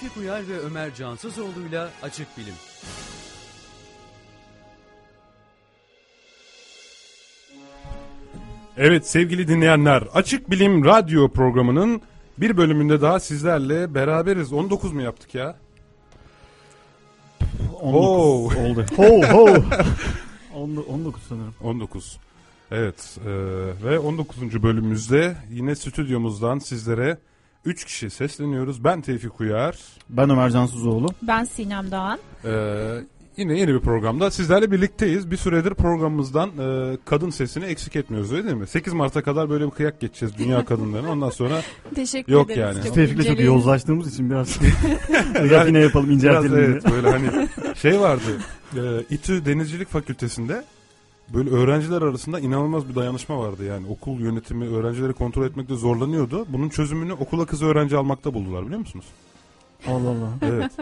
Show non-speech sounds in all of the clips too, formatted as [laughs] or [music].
Tevfik Uyar ve Ömer Cansızoğlu'yla Açık Bilim. Evet sevgili dinleyenler Açık Bilim Radyo programının bir bölümünde daha sizlerle beraberiz. 19 mu yaptık ya? 19 Oh. oldu. [laughs] Ho ho. 19 sanırım. 19. Evet e, ve 19. bölümümüzde yine stüdyomuzdan sizlere 3 kişi sesleniyoruz. Ben Tevfik Uyar. Ben Ömer Cansızoğlu. Ben Sinem Doğan. E, yine yeni bir programda sizlerle birlikteyiz. Bir süredir programımızdan e, kadın sesini eksik etmiyoruz öyle değil mi? 8 Mart'a kadar böyle bir kıyak geçeceğiz dünya [laughs] kadınlarına. Ondan sonra Teşekkür Yok ederiz. yani. Çok Tevfik'le çok yozlaştığımız için biraz [laughs] Yani rafine yapalım Biraz inceltelim diye. evet böyle hani [laughs] şey vardı. E, İTÜ Denizcilik Fakültesinde böyle öğrenciler arasında inanılmaz bir dayanışma vardı yani. Okul yönetimi öğrencileri kontrol etmekte zorlanıyordu. Bunun çözümünü okula kız öğrenci almakta buldular biliyor musunuz? Allah Allah. [laughs] Evet.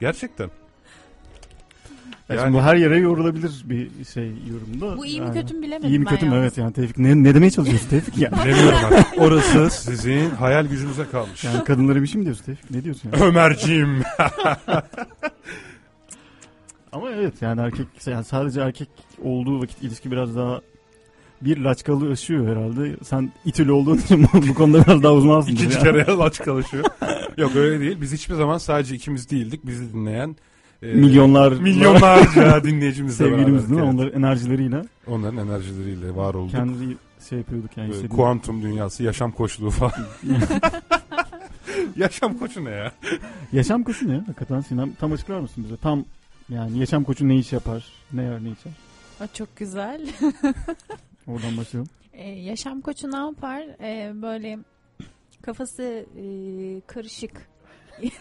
Gerçekten. Yani, Yani- bu her yere yorulabilir bir şey yorumda. Bu iyi mi Yani. kötü mü bilemedim İyi mi kötü mü evet yani Tevfik ne, ne demeye çalışıyorsun Tevfik ya? [laughs] Bilemiyorum artık. Orası sizin hayal gücünüze kalmış. Yani kadınlara bir şey mi diyorsun Tevfik? Ne diyorsun yani? Ömerciğim. [laughs] Ama evet yani erkek yani sadece erkek olduğu vakit ilişki biraz daha bir laçkalı aşıyor herhalde. Sen itili olduğun için bu konuda biraz daha uzmansın. İkinci yani. kere [laughs] laç çalışıyor. Yok öyle değil. Biz hiçbir zaman sadece ikimiz değildik. Bizi dinleyen e, Milyonlar milyonlarca [laughs] dinleyicimizle sevgilimiz beraber. değil mi? Evet. Onların enerjileriyle Onların enerjileriyle var olduk. kendimizi şey yapıyorduk yani. Böyle kuantum dünyası, yaşam koçluğu falan. [laughs] yaşam koçu ne ya? Yaşam koçu ne? Hakikaten Sinem tam açıklar mısın bize? Tam yani yaşam koçu ne iş yapar? Ne yer ne içer? Aa, çok güzel. [laughs] Oradan başlayalım. Ee, yaşam koçu ne yapar? Ee, böyle kafası e, karışık. [laughs]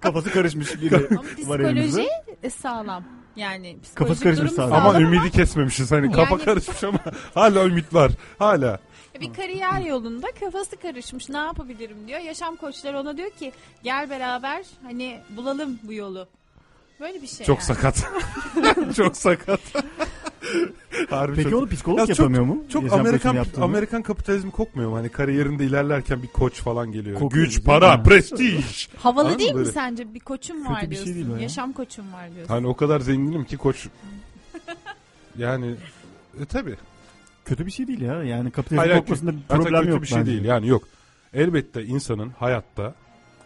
Kafası karışmış biri Ama var elimizde. psikoloji e, sağlam. Yani psikolojik Kafası karışmış durum sağlam. Ama sağlam ümidi kesmemişiz. Hani kafa Yani- karışmış ama hala ümit var. Hala. Bir kariyer yolunda kafası karışmış ne yapabilirim diyor. Yaşam koçları ona diyor ki gel beraber hani bulalım bu yolu. Böyle bir şey Çok yani. sakat. [laughs] çok sakat. Harbi Peki çok, onu psikolog Ya çok- yapamıyor mu? çok Yaşam Amerikan. Amerikan kapitalizmi kokmuyor mu? Hani kariyerinde ilerlerken bir koç falan geliyor. Kokuyor Güç, para, yani. prestij. Havalı Anladın değil mi böyle? sence? Bir koçum Kötü var bir şey diyorsun. değil o ya. Yaşam koçum var diyorsun. Hani o kadar zenginim ki koç. [laughs] Yani e, tabii. Kötü bir şey değil ya. Yani kapitalizm Hayır, kokmasında bir problem kötü yok bir şey bence. değil. Yani yok. Elbette insanın hayatta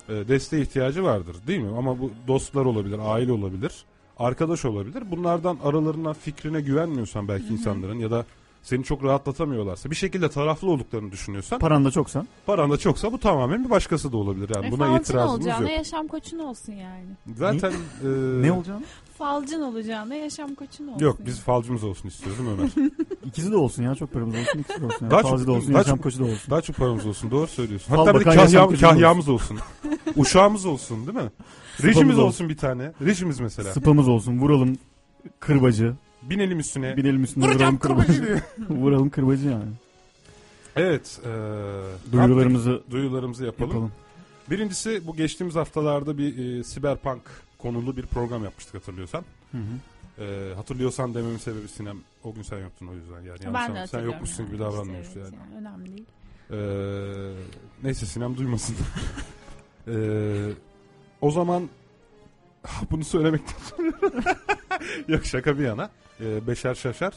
e, desteğe ihtiyacı vardır değil mi? Ama bu dostlar olabilir, aile olabilir, arkadaş olabilir. Bunlardan aralarından fikrine güvenmiyorsan belki insanların ya da seni çok rahatlatamıyorlarsa bir şekilde taraflı olduklarını düşünüyorsan Paran da çoksa. paran da çoksa bu tamamen bir başkası da olabilir. Yani E, buna falcın itirazımız olacağına yok. yaşam koçun olsun yani. Zaten e, Ne olacağını? Falcın olacağına yaşam koçun olsun. Yok biz falcımız olsun istiyoruz değil mi Ömer? [laughs] İkisi de olsun ya. Çok paramız olsun. ikisi de olsun. Yani. Daha çok- Falcı da olsun. daha yaşam çok- koçu da olsun. Daha çok paramız olsun doğru söylüyorsun. Fal Hatta bir de kahya, kahyamız olsun. Uşağımız olsun değil mi? Rejimiz olsun. olsun bir tane. Rejimiz mesela. Sıpamız olsun. Vuralım kırbacı. Binelim üstüne. Binelim üstüne Vuracağım vuralım kırbacı. [laughs] vuralım kırbacı yani. Evet. E, Duyurularımızı duyurularımızı yapalım. yapalım. Birincisi bu geçtiğimiz haftalarda bir e, siberpunk konulu bir program yapmıştık hatırlıyorsan. Hı hı. E, hatırlıyorsan dememin sebebi Sinem o gün sen yoktun o yüzden yani. Ben yanlış de sen yokmuşsun yani. gibi davranmıyorsun İşte yani. evet yani. Önemli değil. Ee, neyse Sinem duymasın. Ee, [laughs] o zaman bunu söylemekten [laughs] yok şaka bir yana ee, beşer şaşar.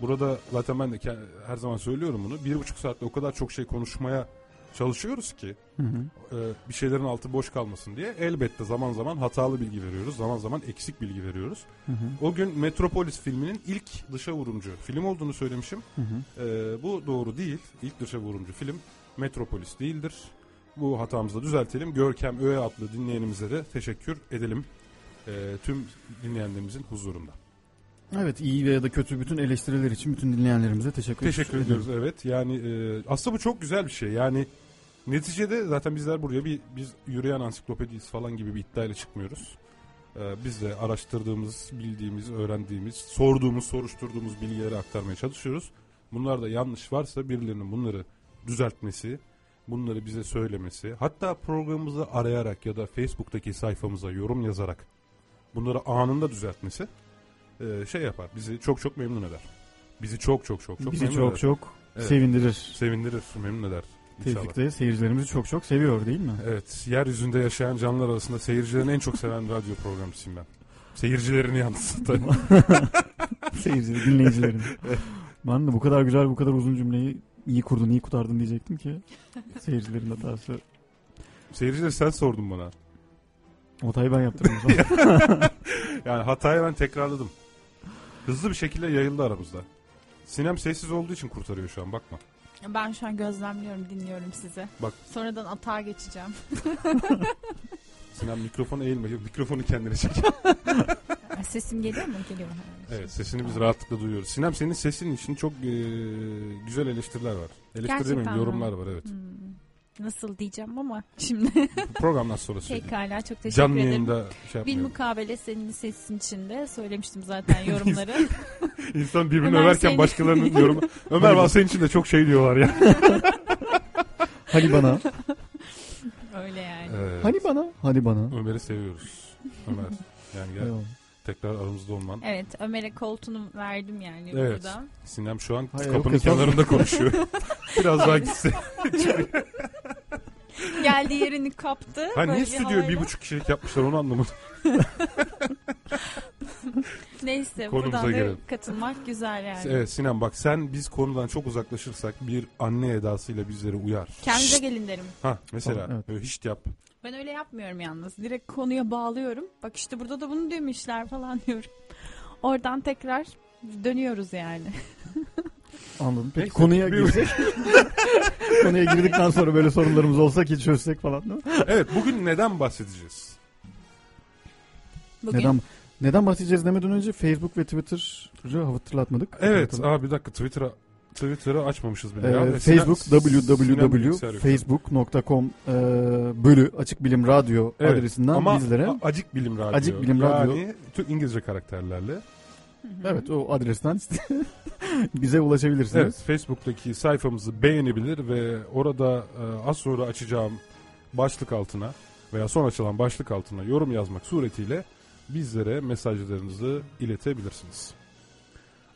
Burada zaten ben de her zaman söylüyorum bunu. Bir buçuk saatte o kadar çok şey konuşmaya çalışıyoruz ki Hı hı. e, bir şeylerin altı boş kalmasın diye. Elbette zaman zaman hatalı bilgi veriyoruz. Zaman zaman eksik bilgi veriyoruz. Hı hı. O gün Metropolis filminin ilk dışa vurumcu film olduğunu söylemişim. Hı hı. Ee, bu doğru değil. İlk dışa vurumcu film Metropolis değildir. Bu hatamızı düzeltelim. Görkem Öğe adlı dinleyenimize de teşekkür edelim. Ee, tüm dinleyenlerimizin huzurunda. Evet iyi veya da kötü bütün eleştiriler için bütün dinleyenlerimize teşekkür, Teşekkür ediyoruz evet. Yani e, aslında bu çok güzel bir şey. Yani neticede zaten bizler buraya bir biz yürüyen ansiklopediyiz falan gibi bir iddiayla çıkmıyoruz. Ee, biz de araştırdığımız, bildiğimiz, öğrendiğimiz, sorduğumuz, soruşturduğumuz bilgileri aktarmaya çalışıyoruz. Bunlar da yanlış varsa birilerinin bunları düzeltmesi, bunları bize söylemesi, hatta programımızı arayarak ya da Facebook'taki sayfamıza yorum yazarak bunları anında düzeltmesi e, şey yapar. Bizi çok çok memnun eder. Bizi çok çok çok çok Bizi memnun çok eder. çok Evet. sevindirir. sevindirir, memnun eder. İnşallah. Tevfik de seyircilerimizi çok çok seviyor değil mi? Evet, yeryüzünde yaşayan canlılar arasında seyircilerin en çok seven radyo programcısıyım ben. Seyircilerini yalnız. tabii. [laughs] Seyircileri, dinleyicilerin. ben de bu kadar güzel, bu kadar uzun cümleyi iyi kurdun, iyi kurtardın diyecektim ki. [laughs] Seyircilerin hatası. Seyircileri sen sordun bana. Hatayı ben yaptırdım. o zaman. [laughs] Yani hatayı ben tekrarladım. Hızlı bir şekilde yayıldı aramızda. Sinem sessiz olduğu için kurtarıyor şu an bakma. Ben şu an gözlemliyorum, dinliyorum sizi. Bak. Sonradan atağa geçeceğim. [laughs] Sinem mikrofonu eğilme. Mikrofonu kendine çek. Sesim geliyor mu? Geliyor. Evet sesini biz rahatlıkla duyuyoruz. Sinem senin sesin için çok e, güzel eleştiriler var. Eleştiri Gerçekten demeyeyim mi? yorumlar var evet. Hmm. Nasıl diyeceğim ama [laughs] şimdi programdan sonra söyleyeyim. pekala çok teşekkür Canlı ederim. yayında şey Bir mukabele senin sesin içinde söylemiştim zaten [laughs] yorumları. İnsan birbirini Ömer överken seni- başkalarının yorumu. [laughs] Ömer var senin için de çok şey diyorlar ya. Hani bana, Öyle yani. Evet. hani bana, hani bana. Ömer'i seviyoruz. Ömer. Yani gel. Tekrar aramızda olman. Evet Ömer'e koltuğunu verdim yani Evet. burada. Sinem şu an Hayır, kapının kenarında konuşuyor. [laughs] Biraz daha gitse. [laughs] Geldi yerini kaptı. Ha niye stüdyoyu bir buçuk kişilik yapmışlar onu anlamadım. [laughs] Neyse Konumuza buradan da gelelim. katılmak güzel yani. Evet Sinem bak sen biz konudan çok uzaklaşırsak bir anne edasıyla bizleri uyar. Kendinize gelin derim. Ha mesela Tamam, evet. böyle hiç yap. Ben öyle yapmıyorum yalnız. Direkt konuya bağlıyorum. Bak işte burada da bunu demişler falan diyorum. Oradan tekrar dönüyoruz yani. [laughs] Anladım. Peki Neyse, konuya bir- girsek. [laughs] konuya girdikten sonra böyle sorularımız olsa ki çözsek falan değil mi? Evet bugün neden bahsedeceğiz? Bugün Neden neden bahsedeceğiz demeden önce Facebook ve Twitter'ı hatırlatmadık. Evet aa bir dakika Twitter'a Twitter'ı açmamışız bile. Ee, ya. Facebook www.facebook.com e, bölü Açık Bilim Radyo Evet, adresinden Ama bizlere acık bilim radyo. Acık Bilim Radyo. Yani Türk İngilizce karakterlerle. Evet o adresten [laughs] bize ulaşabilirsiniz. Evet Facebook'taki sayfamızı beğenebilir ve orada e, az sonra açacağım başlık altına veya son açılan başlık altına yorum yazmak suretiyle bizlere mesajlarınızı iletebilirsiniz.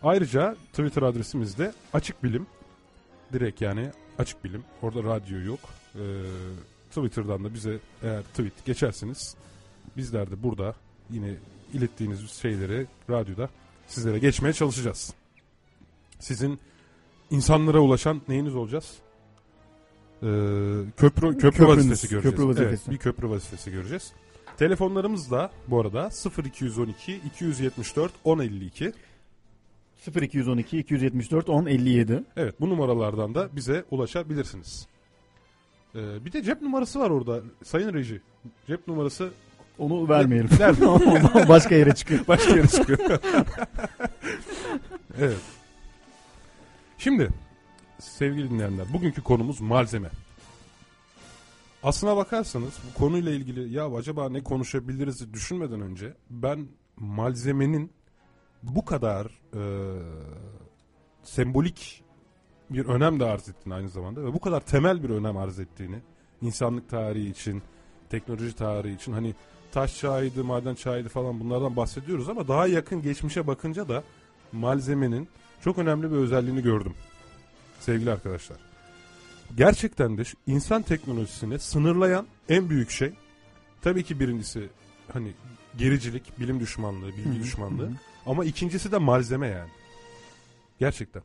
Ayrıca Twitter adresimiz de açık bilim. Direkt yani açık bilim. Orada radyo yok. Ee, Twitter'dan da bize eğer tweet geçerseniz bizler de burada yine ilettiğiniz şeyleri radyoda sizlere geçmeye çalışacağız. Sizin insanlara ulaşan neyiniz olacağız? Ee, köprü köprü Köprünüz, vazifesi göreceğiz. köprü vazifesi. Evet, bir köprü vazifesi göreceğiz. Telefonlarımız da bu arada 0212 274 1052. 0212 274 1057 Evet bu numaralardan da bize ulaşabilirsiniz. Ee, bir de cep numarası var orada. Sayın Reji. Cep numarası onu vermeyelim. [laughs] Ver. [laughs] Başka yere çıkıyor. [laughs] başka yere çıkıyor. evet. Şimdi sevgili dinleyenler bugünkü konumuz malzeme. Aslına bakarsanız bu konuyla ilgili ya acaba ne konuşabiliriz düşünmeden önce ben malzemenin bu kadar e, sembolik bir önem de arz ettiğini aynı zamanda ve bu kadar temel bir önem arz ettiğini insanlık tarihi için, teknoloji tarihi için hani taş çağıydı, maden çağıydı falan bunlardan bahsediyoruz ama daha yakın geçmişe bakınca da malzemenin çok önemli bir özelliğini gördüm. Sevgili arkadaşlar. Gerçekten de şu insan teknolojisini sınırlayan en büyük şey tabii ki birincisi hani gericilik, bilim düşmanlığı, bilgi düşmanlığı ama ikincisi de malzeme yani. Gerçekten.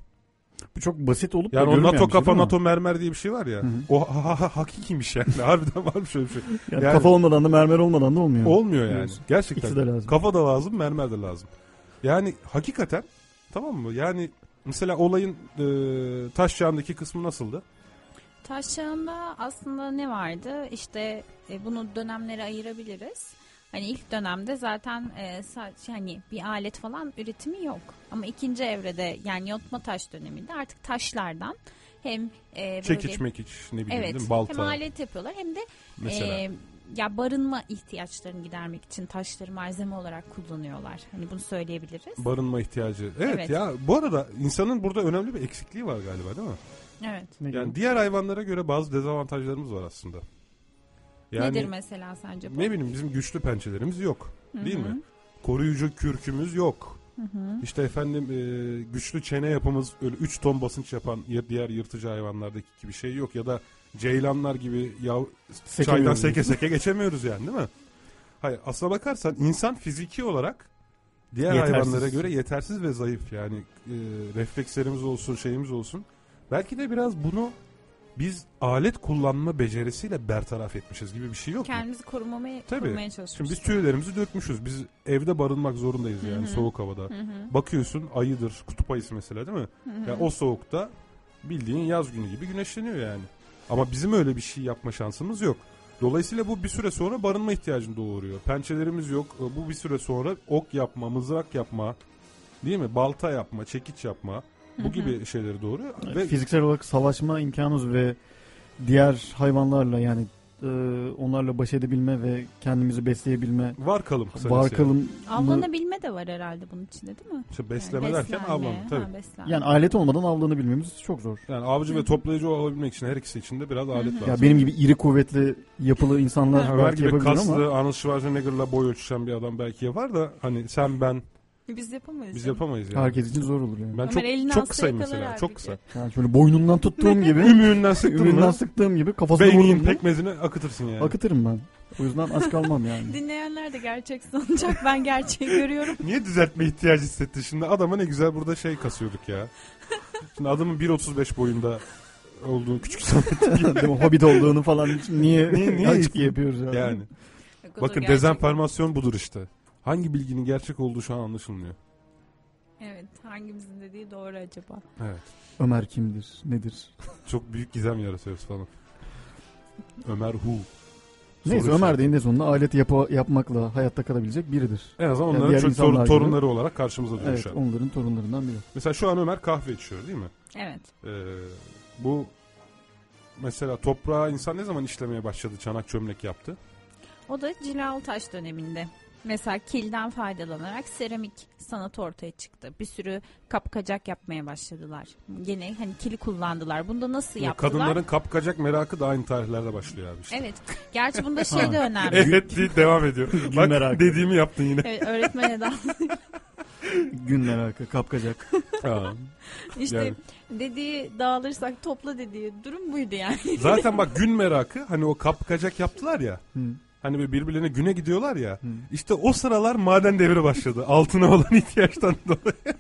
Bu çok basit olup da Yani o görünmeyen NATO şey kafa mi? NATO mermer diye bir şey var ya. Hı hı. O ha, ha, ha- hakikiymiş yani. [laughs] Harbiden var mı şöyle bir şey? Yani Yani- kafa olmadan da mermer olmadan da olmuyor. Olmuyor yani. Evet. Gerçekten. İkisi de lazım. Kafa da lazım, mermer de lazım. Yani hakikaten tamam mı? Yani mesela olayın e, taş çağındaki kısmı nasıldı? Taş çağında aslında ne vardı? İşte e, bunu dönemlere ayırabiliriz. Hani ilk dönemde zaten e, sadece hani bir alet falan üretimi yok. Ama ikinci evrede yani yontma taş döneminde artık taşlardan hem e, böyle Çekiç mekiç ne bileyim evet balta hem alet yapıyorlar hem de mesela. e, ya barınma ihtiyaçlarını gidermek için taşları malzeme olarak kullanıyorlar. Hani bunu söyleyebiliriz. Barınma ihtiyacı. Evet, Evet. ya bu arada insanın burada önemli bir eksikliği var galiba değil mi? Evet. Yani diğer hayvanlara göre bazı dezavantajlarımız var aslında. Yani Nedir mesela sence bu? ne bileyim bizim güçlü pençelerimiz yok. Hı değil mi? Koruyucu kürkümüz yok. Hı hı. İşte efendim e, güçlü çene yapımız öyle 3 ton basınç yapan ya- diğer yırtıcı hayvanlardaki gibi şey yok ya da ceylanlar gibi ya Sekemiyoruz. çaydan seke seke geçemiyoruz yani değil mi? Hayır aslına bakarsan insan fiziki olarak diğer Yetersiz. hayvanlara göre yetersiz ve zayıf yani e, reflekslerimiz olsun şeyimiz olsun. Belki de biraz bunu biz alet kullanma becerisiyle bertaraf etmişiz gibi bir şey yok mu? Kendimizi korumamaya, Tabii. korumaya çalışıyoruz. Şimdi biz tüylerimizi dökmüşüz. Biz evde barınmak zorundayız yani Hı hı. soğuk havada. Hı hı. Bakıyorsun ayıdır, kutup ayısı mesela değil mi? Hı hı. Ya o soğukta bildiğin yaz günü gibi güneşleniyor yani. Ama bizim öyle bir şey yapma şansımız yok. Dolayısıyla bu bir süre sonra barınma ihtiyacını doğuruyor. Pençelerimiz yok. E, Bu bir süre sonra ok yapma, mızrak yapma, değil mi? Balta yapma, çekiç yapma. Bu gibi şeyleri doğuruyor. Ve Fiziksel olarak savaşma imkanımız ve diğer hayvanlarla yani e, onlarla baş edebilme ve kendimizi besleyebilme var kalım kısacası. var yani. kalım Avlanabilme de var herhalde bunun içinde değil mi? İşte besleme Yani derken avlanma tabii. ha, beslenme. yani alet olmadan avlanabilmemiz çok zor. Yani avcı Hı ve toplayıcı olabilmek için her ikisi için de biraz alet lazım. Ya benim gibi iri kuvvetli yapılı [laughs] insanlar belki gibi yapabilir kaslı ama Arnold Schwarzenegger'la boy ölçüşen bir adam belki yapar da hani sen ben Biz yapamayız. biz yapamayız yani. herkes için zor olur yani. Ben çok çok kısayım mesela. Çok kısa. Yani şöyle boynundan tuttuğum [laughs] gibi Ümüğünden sıktın ümünden mı? sıktığım gibi kafasına vurdum mu pekmezini akıtırsın yani. akıtırım ben. O yüzden aç kalmam yani. [laughs] Dinleyenler de gerçek sanacak. Ben gerçeği görüyorum. Niye düzeltme ihtiyacı hissetti şimdi? Adama ne güzel burada şey kasıyorduk ya. Şimdi adamın 1.35 boyunda olduğu küçük sanat [laughs] Değil mi? Hobbit olduğunu falan niye, Niye- niye açık yapıyoruz yani. yani. Bakın gerçek. dezenformasyon budur işte. Hangi bilginin gerçek olduğu şu an anlaşılmıyor. Evet. Hangimizin dediği doğru acaba? Evet. Ömer kimdir? Nedir? Çok büyük gizem yaratıyoruz falan. Ömer Hu. Neyse Soru Ömer de eninde sonunda alet yapı, yapmakla hayatta kalabilecek biridir. En azından onların diğer çocuk insanlar gibi. torunları olarak karşımıza duruyor Evet şu an. onların torunlarından biri. Mesela şu an Ömer kahve içiyor değil mi? Evet. Ee, bu mesela toprağa insan ne zaman işlemeye başladı? Çanak çömlek yaptı. O da cilalı taş döneminde. Mesela kilden faydalanarak seramik sanatı ortaya çıktı. Bir sürü kapkacak yapmaya başladılar. Gene hani kili kullandılar. Bunda nasıl yaptılar? Kadınların kapkacak merakı da aynı tarihlerde başlıyor abi işte. Evet. Gerçi bunda [laughs] şey de önemli. Evet deyip devam ediyor. Bak merakı. dediğimi yaptın yine. Evet, öğretmen eden. [laughs] Gün merakı, kapkacak. [laughs] İşte Yani. dediği dağılırsak topla dediği durum buydu yani. Zaten bak gün merakı hani o kapkacak yaptılar ya. Hı, Hani böyle birbirlerine güne gidiyorlar ya. hı. İşte o sıralar maden devri başladı. [laughs] Altına olan ihtiyaçtan dolayı.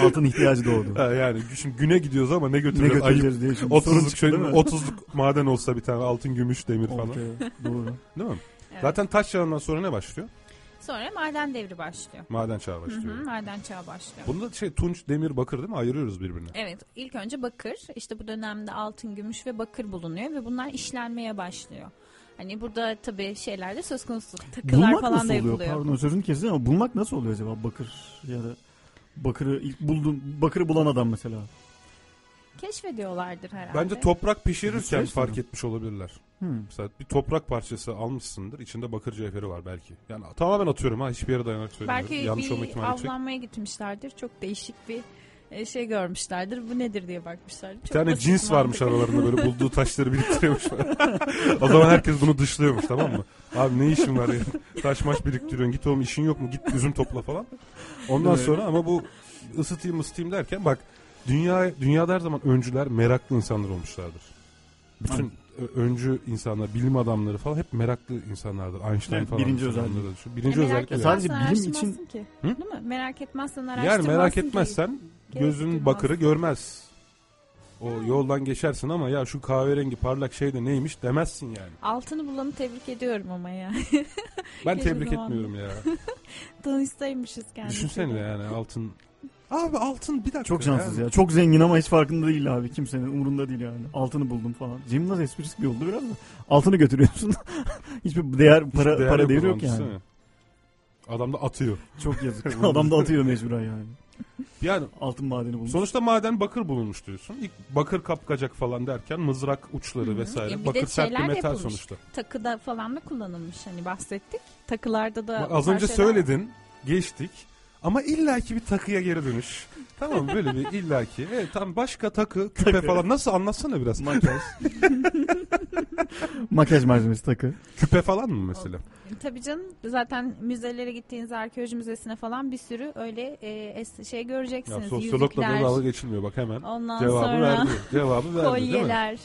[laughs] Altın ihtiyacı doğdu. Ha, yani şimdi güne gidiyoruz ama ne ne götüreceğiz? Diye şimdi sorun 30'luk çıktı şöyle değil mi? 30'luk maden olsa bir tane altın, gümüş, demir falan. Ortaya, Doğru. Değil mi? Evet. Zaten taş çağından sonra ne başlıyor? Sonra maden devri başlıyor. Maden çağı Hı başlıyor. hı, maden çağı başlıyor. Bunda şey tunç, demir, bakır değil mi? Ayırıyoruz birbirine. Evet ilk önce bakır işte bu dönemde altın, gümüş ve bakır bulunuyor ve bunlar işlenmeye başlıyor. Hani burada tabii şeyler de söz konusu. Takılar Bulmak falan nasıl da oluyor? yapılıyor. Pardon sözünü kestim ama bulmak nasıl oluyor acaba? Bakır ya da bakırı ilk buldun bakırı bulan adam mesela. Keşfediyorlardır herhalde. Bence toprak pişirirken fark mi? etmiş olabilirler. Hı. Mesela bir toprak parçası almışsındır. içinde bakır cevheri var belki. Yani tamamen atıyorum ha. Hiçbir yere dayanarak söylemiyorum. Belki Yanlış bir avlanmaya gitmişlerdir. Çok değişik bir e, şey görmüşlerdir. Bu nedir diye bakmışlardır. Bir tane cins varmış aralarında. böyle bulduğu [laughs] taşları biriktiriyormuş. o zaman herkes bunu dışlıyormuş tamam mı? Abi ne işin var ya? Taş maş biriktiriyorsun. Git oğlum işin yok mu? Git üzüm topla falan. Ondan Evet. sonra ama bu ısıtayım ısıtayım derken bak dünya dünyada her zaman öncüler meraklı insanlar olmuşlardır. Bütün ö- öncü insanlar, bilim adamları falan hep meraklı insanlardır. Einstein Evet, falan. birinci özelliği. düşün. Birinci E, merak özellik. Sadece bilim için- Ki. Hı? Değil mi? Merak etmezsen Yani araştırmazsın merak ki. etmezsen Gerek gözün bakırı görmez. O yoldan geçersin ama ya şu kahverengi parlak şey de neymiş demezsin yani. Altını bulanı tebrik ediyorum ama ya. [laughs] Ben Keşke tebrik zamanında. etmiyorum ya. [laughs] Tanışsaymışız kendisiyle. Düşünsene yani altın. Abi altın bir dakika Çok şanssız ya. Çok zengin ama hiç farkında değil abi. Kimsenin umurunda değil yani. Altını buldum falan. Cem Yılmaz esprisi bir oldu biraz da. Altını götürüyorsun. [laughs] Hiçbir değer para Değer para yok değeri zaman, yok yani. düşünsene. Adam da atıyor. Çok yazık. Adam da atıyor mecburen yani. Yani Altın madeni bulmuş. sonuçta maden bakır bulunmuş diyorsun. İlk bakır kapkacak falan derken mızrak uçları Hı hı. vesaire. Ya de bakır sert bir metal yapılmış. sonuçta. Takıda falan da kullanılmış hani bahsettik. Takılarda da Bak, az önce şeyler söyledin. Geçtik. Ama illaki bir takıya geri dönüş. tamam böyle bir illaki. Evet tam başka takı, küpe Takı. falan nasıl anlatsana biraz. Makyaj. [laughs] Makyaj malzemesi takı. Küpe falan mı mesela? Tabii canım zaten müzelere gittiğiniz arkeoloji müzesine falan bir sürü öyle e, es- şey Ya göreceksiniz. sosyologla da dalga geçilmiyor bak hemen. ondan Cevabı sonra verdi. Cevabı verdi değil mi? kolyeler.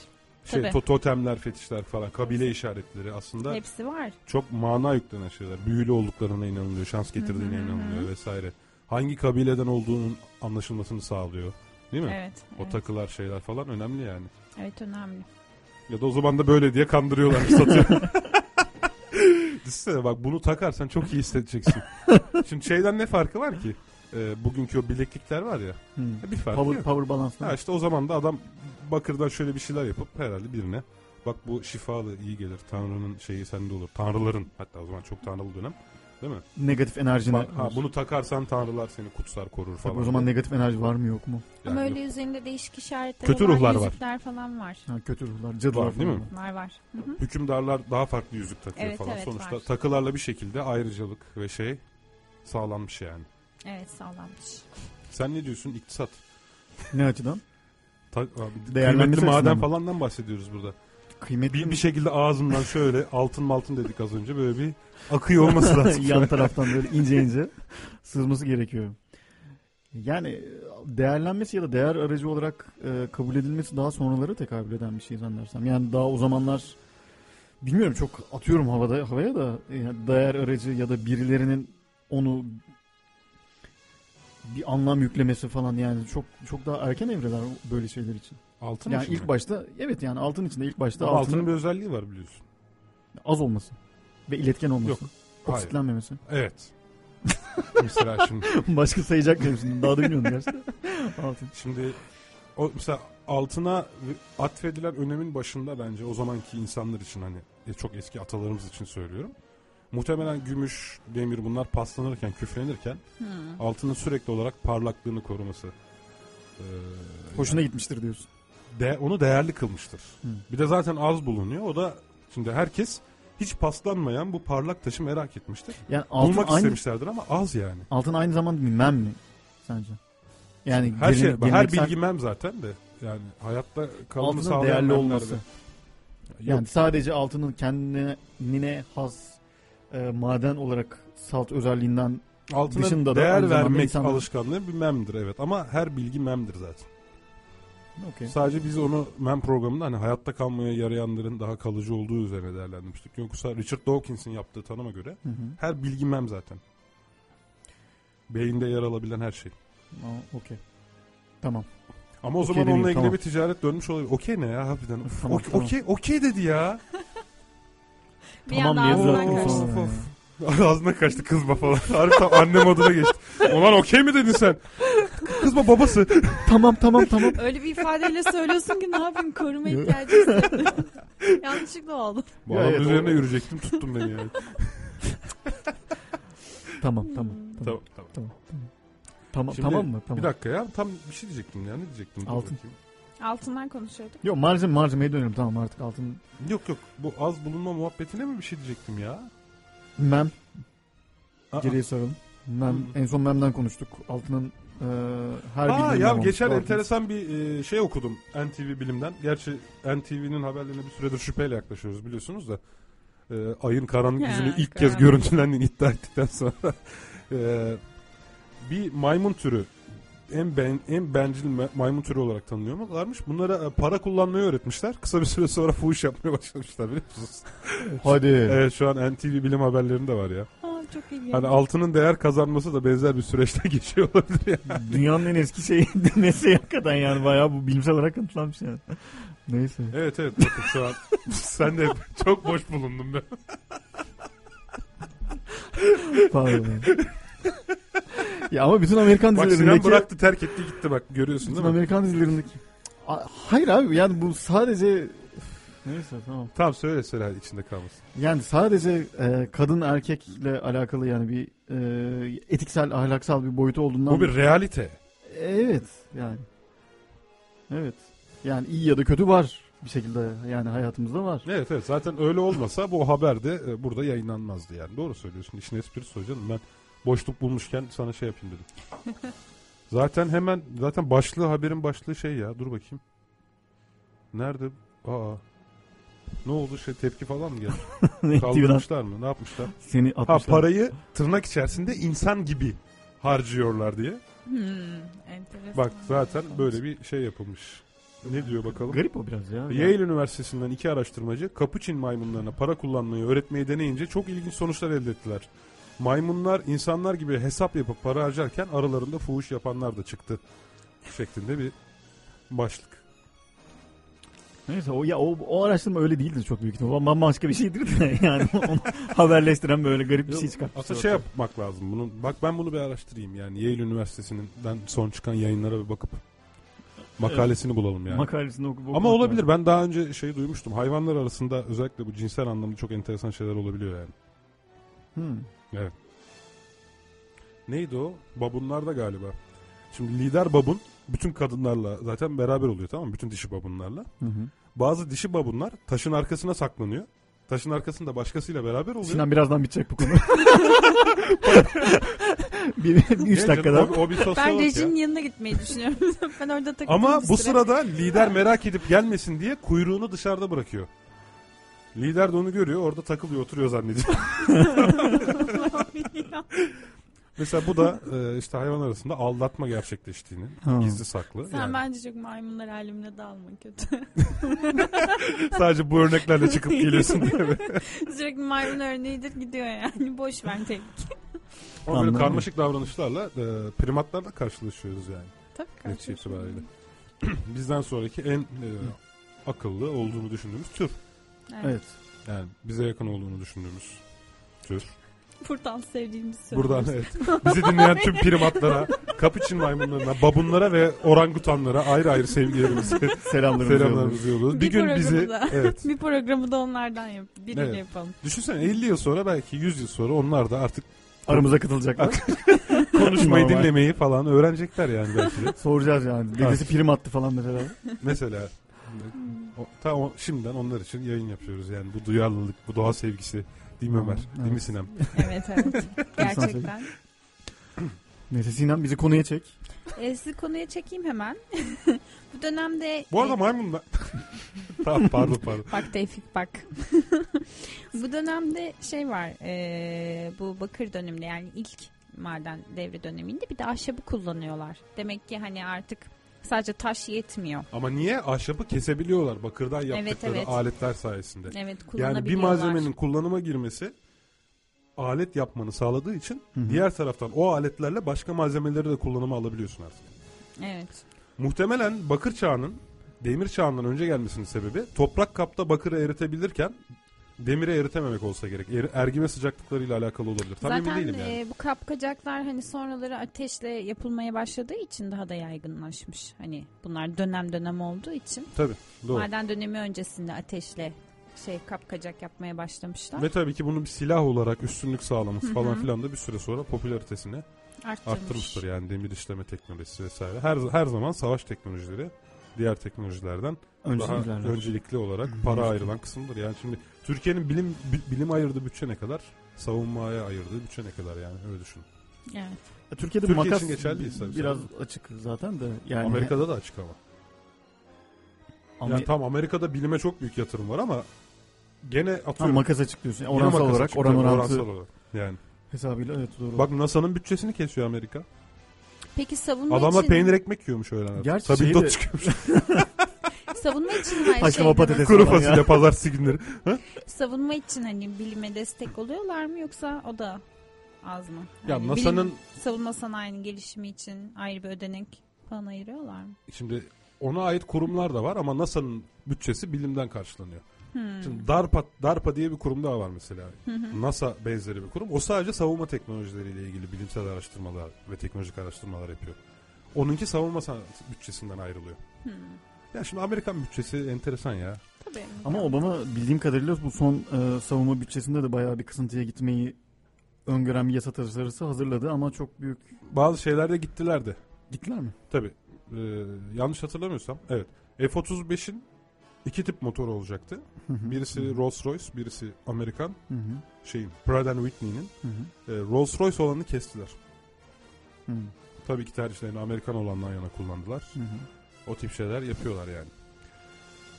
şey Tabii. to- totemler, fetişler falan, kabile işaretleri aslında Hepsi var. çok mana yüklenen şeyler. Büyülü olduklarına inanılıyor, şans getirdiğine Hı hı hı inanılıyor vesaire. Hangi kabileden olduğunun anlaşılmasını sağlıyor. Değil mi? Evet. O evet. takılar şeyler falan önemli yani. Evet önemli. Ya da o zaman da böyle diye kandırıyorlar satıyor. [laughs] Düşünsene bak bunu takarsan çok iyi hissedeceksin. [laughs] Şimdi şeyden ne farkı var ki? Ee, bugünkü o bileklikler var ya. Hmm. Bir farkı Power, yok. power balance. Ha işte o zaman da adam bakırdan şöyle bir şeyler yapıp herhalde birine bak bu şifalı iyi gelir. Tanrı'nın şeyi sende olur. Tanrıların hatta o zaman çok tanrılı dönem. Değil mi? Negatif enerjine. Bak, ha, bunu takarsan tanrılar seni kutsar korur falan. Tabii o zaman negatif enerji var mı yok mu? Ama Yani öyle yok. üzerinde değişik işaretler Kötü olan ruhlar var. falan var. Ha, kötü ruhlar, cadılar Var, değil mi? Var var. Hı hı. hükümdarlar daha farklı yüzük takıyor Evet, falan. evet, Sonuçta var. takılarla bir şekilde ayrıcalık ve şey sağlanmış yani. Evet sağlanmış. Sen ne diyorsun iktisat? Ne açıdan? Ta- abi, Değerlenmesi kıymetli maden mı? falandan bahsediyoruz burada. Kıymetli Bir, bir şekilde ağzımdan şöyle altın maltın dedik az önce böyle bir akıyor olması [laughs] lazım. Yan taraftan böyle ince ince sızması gerekiyor. Yani değerlenmesi ya da değer aracı olarak e, kabul edilmesi daha sonraları tekabül eden bir şey zannedersem. Yani daha o zamanlar bilmiyorum çok atıyorum havada havaya da e, değer aracı ya da birilerinin onu bir anlam yüklemesi falan yani çok çok daha erken evreler böyle şeyler için. Altın Yani ilk mi? başta evet yani altın içinde ilk başta altının, altının bir özelliği var biliyorsun. az olması ve iletken olması. Yok. Oksitlenmemesi. Evet. [laughs] mesela şimdi Başka sayacak mıyım şimdi? Daha da bilmiyorum gerçekten. [laughs] Altın. şimdi o mesela altına atfedilen önemin başında bence o zamanki insanlar için hani e, çok eski atalarımız için söylüyorum. Muhtemelen gümüş, demir bunlar paslanırken, küflenirken Hı. altının sürekli olarak parlaklığını koruması. Ee, Hoşuna yani gitmiştir diyorsun. De, onu değerli kılmıştır. Hı. Bir de zaten az bulunuyor. O da şimdi herkes hiç paslanmayan bu parlak taşı merak etmiştir. Yani altın Bulmak aynı, istemişlerdir ama az yani. altın aynı zamanda bir mem mi sence? Yani Her gelen- şey, her geleneksel bilgimem zaten de. Yani hayatta kalımı sağlayan değerli olması. Yok, Yani sadece altının kendine has e, maden olarak salt özelliğinden altına dışında da değer zamanda vermek insanlar- alışkanlığı bir memdir evet. Ama her bilgi memdir zaten. Okey. Sadece biz onu mem programında hani hayatta kalmaya yarayanların daha kalıcı olduğu üzerine değerlendirmiştik. Yoksa Richard Dawkins'in yaptığı tanıma göre Hı hı. her bilgi mem zaten. Beyinde yer alabilen her şey. Okey. Tamam. Ama o Okey zaman onunla ilgili tamam. bir ticaret dönmüş olabilir. Okey ne ya harbiden? Tamam, okey, tamam. okey, okey dedi ya. [laughs] Bir Tamam anda ağzından kaçtı. Ağzına kaçtı kızma falan. [laughs] Harbiden annem adına geçti. Ulan okey mi dedin sen? Kızma babası. [laughs] tamam tamam tamam. Öyle bir ifadeyle söylüyorsun ki ne yapayım koruma ihtiyacı hissettim. [laughs] Yanlışlıkla oldu. Bu Ya adamın evet, üzerine o- yürüyecektim tuttum beni yani. tamam tamam. Hmm. Tamam. tamam tamam. Tamam, Şimdi tamam mı? Tamam. Bir dakika ya tam bir şey diyecektim ya ne diyecektim? Dur Altın. bakayım. Altından konuşuyorduk. Yok malzeme malzemeye dönelim tamam artık altın Yok yok bu az bulunma muhabbetine mi bir şey diyecektim ya? Mem Aa. geriye saralım. Mem Hı. en son memden konuştuk. Altının e, her Aa ya geçen enteresan bir e, şey okudum NTV bilimden. Gerçi NTV'nin haberlerine bir süredir şüpheyle yaklaşıyoruz biliyorsunuz da. E, ayın karanlık yüzünü ilk kez görüntülendiğini iddia ettikten sonra [laughs] e, bir maymun türü en ben en bencil ma- maymun türü olarak tanınıyorlarmış. Bunlara e, para kullanmayı öğretmişler. Kısa bir süre sonra fuhuş yapmaya [laughs] başlamışlar biliyor musunuz? Hadi. Evet şu an NTV bilim haberlerinde var ya. Aa, çok ilginç. Hani altının değer kazanması da benzer bir süreçten [laughs] geçiyor olabilir ya. Dünyanın en eski şeyi [laughs] demesi hakikaten yani bayağı bu bilimsel olarak kanıtlanmış yani. Neyse. Evet evet bakın şu an sen de çok boş bulundun be. Pardon. [laughs] ya ama bütün Amerikan Bak Sinan dizilerindeki bıraktı terk etti gitti bak görüyorsun bütün değil mi? Amerikan dizilerindeki A- hayır abi yani bu sadece neyse tamam. Tamam söyle söyle hadi içinde kalmasın. Yani sadece e, kadın erkekle alakalı yani bir e, etiksel ahlaksal bir boyutu olduğundan Bu bir realite. Evet yani. Evet. Yani iyi ya da kötü var bir şekilde yani hayatımızda var. Evet evet zaten öyle olmasa bu haber de e, burada yayınlanmazdı yani. Doğru söylüyorsun işin esprisi o canım. Ben boşluk bulmuşken sana şey yapayım dedim. [laughs] zaten hemen zaten başlığı haberin başlığı şey ya dur bakayım. Nerede? Aa. Ne oldu şey tepki falan mı geldi? [laughs] Kaldırmışlar mı? Ne yapmışlar? seni Ha atmışlar. parayı tırnak içerisinde insan gibi harcıyorlar diye. Hmm, enteresan. Bak zaten böyle bir şey yapılmış. Ne diyor bakalım? Garip o biraz ya. Yale Üniversitesi'nden iki araştırmacı kapuçin maymunlarına para kullanmayı öğretmeyi deneyince çok ilginç sonuçlar elde ettiler. Maymunlar insanlar gibi hesap yapıp para harcarken aralarında fuhuş yapanlar da çıktı. Şeklinde bir başlık. Neyse o ya o, o araştırma öyle değildir çok büyük ihtimalle. Bambaşka bir şeydir de [laughs] yani onu haberleştiren böyle garip bir şey çıkartmışlar. Aslında şey yapmak lazım. Bunun, bak ben bunu bir araştırayım yani Yale Üniversitesi'nden son çıkan yayınlara bir bakıp makalesini bulalım yani. Makalesini okup Ama olabilir. Ben daha önce şey duymuştum. Hayvanlar arasında özellikle bu cinsel anlamda çok enteresan şeyler olabiliyor yani. Hmm. Neydi o? Babunlarda galiba. Şimdi lider babun bütün kadınlarla zaten beraber oluyor tamam mı? Bütün dişi babunlarla. Hı hı. Bazı dişi babunlar taşın arkasına saklanıyor. Taşın arkasında başkasıyla beraber oluyor. Sinan birazdan bitecek bu konu. bir, [laughs] bir üç dakikada. O, o bir Ben sosyolog ya. rejinin yanına gitmeyi düşünüyorum. [laughs] ben orada takıldım Ama bu süre. sırada lider merak edip gelmesin diye kuyruğunu dışarıda bırakıyor. Lider de onu görüyor orada takılıyor oturuyor zannediyor. [laughs] Mesela bu da e, işte hayvan arasında aldatma gerçekleştiğini Ha. gizli saklı. Sen Yani bence çok maymunlar alemine dalma kötü. [laughs] Sadece bu örneklerle çıkıp geliyorsun diye. mi? [laughs] Sürekli maymun örneğidir gidiyor yani. Boş ver tek. Ama böyle karmaşık davranışlarla e, primatlarla karşılaşıyoruz yani. Tabii karşılaşma. itibariyle. [clears throat] Bizden sonraki en e, akıllı olduğunu düşündüğümüz tür. Evet. Evet. Yani bize yakın olduğunu düşündüğümüz tür. Buradan sevdiğimizi söylüyoruz. Buradan evet. Bizi dinleyen tüm primatlara, kapuçin maymunlarına, babunlara ve orangutanlara ayrı ayrı sevgilerimizi, [laughs] Selamlarımızı yolluyoruz. selamlarımızı yolluyoruz. Bir, Bir gün bizi da. evet. Bir programı da onlardan yap. Biriyle Evet. yapalım. Düşünsene 50 yıl sonra belki 100 yıl sonra onlar da artık Aramıza katılacaklar. [laughs] konuşmayı Normal. dinlemeyi falan öğrenecekler yani belki de. Soracağız yani. Dedesi prim attı falandır herhalde. Mesela o, ta o, şimdiden onlar için yayın yapıyoruz yani bu duyarlılık, bu doğa sevgisi. Değil mi Ömer? Değil mi evet. Sinem? [laughs] Evet evet. Gerçekten. [clears throat] Neyse Sinan bizi konuya çek. E, sizi konuya çekeyim hemen. [laughs] Bu dönemde... Bu arada e, maymunlar... [laughs] tamam pardon pardon. Bak Tevfik bak. bu dönemde şey var. e, bu bakır döneminde yani ilk maden devri döneminde bir de ahşabı kullanıyorlar. Demek ki hani artık sadece taş yetmiyor. Ama niye? Ahşabı kesebiliyorlar bakırdan yaptıkları evet. aletler sayesinde. Evet Yani bir malzemenin kullanıma girmesi alet yapmanı sağladığı için Hı hı. diğer taraftan o aletlerle başka malzemeleri de kullanıma alabiliyorsun artık. Evet. Muhtemelen bakır çağının demir çağından önce gelmesinin sebebi toprak kapta bakırı eritebilirken demiri eritememek olsa gerek. Er, ergime sıcaklıklarıyla alakalı olabilir. Tam emin Zaten değilim yani. e, bu kapkacaklar hani sonraları ateşle yapılmaya başladığı için daha da yaygınlaşmış. Hani bunlar dönem dönem olduğu için. Tabii doğru. Maden dönemi öncesinde ateşle şey kapkacak yapmaya başlamışlar. Ve tabii ki bunun bir silah olarak üstünlük sağlaması falan filan da bir süre sonra popülaritesini Arttırmış. arttırmıştır yani demir işleme teknolojisi vesaire. Her her zaman savaş teknolojileri diğer teknolojilerden Öncesi daha öncelikli olarak para ayrılan kısımdır. Yani şimdi Türkiye'nin bilim bi- bilim ayırdığı bütçe ne kadar? Savunmaya ayırdığı bütçe ne kadar yani öyle düşün. Evet. Ya Türkiye'de Türkiye makas için geçerli değil tabii. biraz açık zaten de. Yani Amerika'da da açık ama. Ama, Yani tam Amerika'da bilime çok büyük yatırım var ama gene ha, atıyorum. makas açık diyorsun. Yani oransal olarak açık, oran orantı oransal olarak. Yani. hesabıyla evet doğru. Bak NASA'nın bütçesini kesiyor Amerika. Peki savunma Adamlar için peynir ekmek yiyormuş öğlen. Gerçi Tabii şeyi dot çıkıyormuş. [laughs] savunma için her Haşlama şeyde patates. Kuru falan ya. fasulye pazartesi günleri. savunma için hani bilime destek oluyorlar mı yoksa o da az mı? Ya Yani NASA'nın bilim, savunma sanayinin gelişimi için ayrı bir ödenek falan ayırıyorlar mı? şimdi ona ait kurumlar da var ama NASA'nın bütçesi bilimden karşılanıyor. Hmm. Şimdi DARPA, DARPA diye bir kurum daha var mesela. Hı hı. NASA benzeri bir kurum. O sadece savunma teknolojileriyle ilgili bilimsel araştırmalar ve teknolojik araştırmalar yapıyor. Onunki savunma bütçesinden ayrılıyor. Hmm. Ya şimdi Amerikan bütçesi enteresan ya. Tabii. Ama Obama bildiğim kadarıyla bu son e, savunma bütçesinde de bayağı bir kısıntıya gitmeyi öngören bir yasa tasarısı hazırladı ama çok büyük Bazı şeylerde gittiler de. gittiler mi? Tabii. Ee, yanlış hatırlamıyorsam. Evet. F-35'in iki tip motoru olacaktı. Birisi. Rolls Royce, birisi Amerikan Hı hı. şeyin Pratt Whitney'nin. Hı hı. Ee, Rolls Royce olanını kestiler. Hı Tabii ki tercihlerini Amerikan olandan yana kullandılar. hı. O tip şeyler yapıyorlar yani.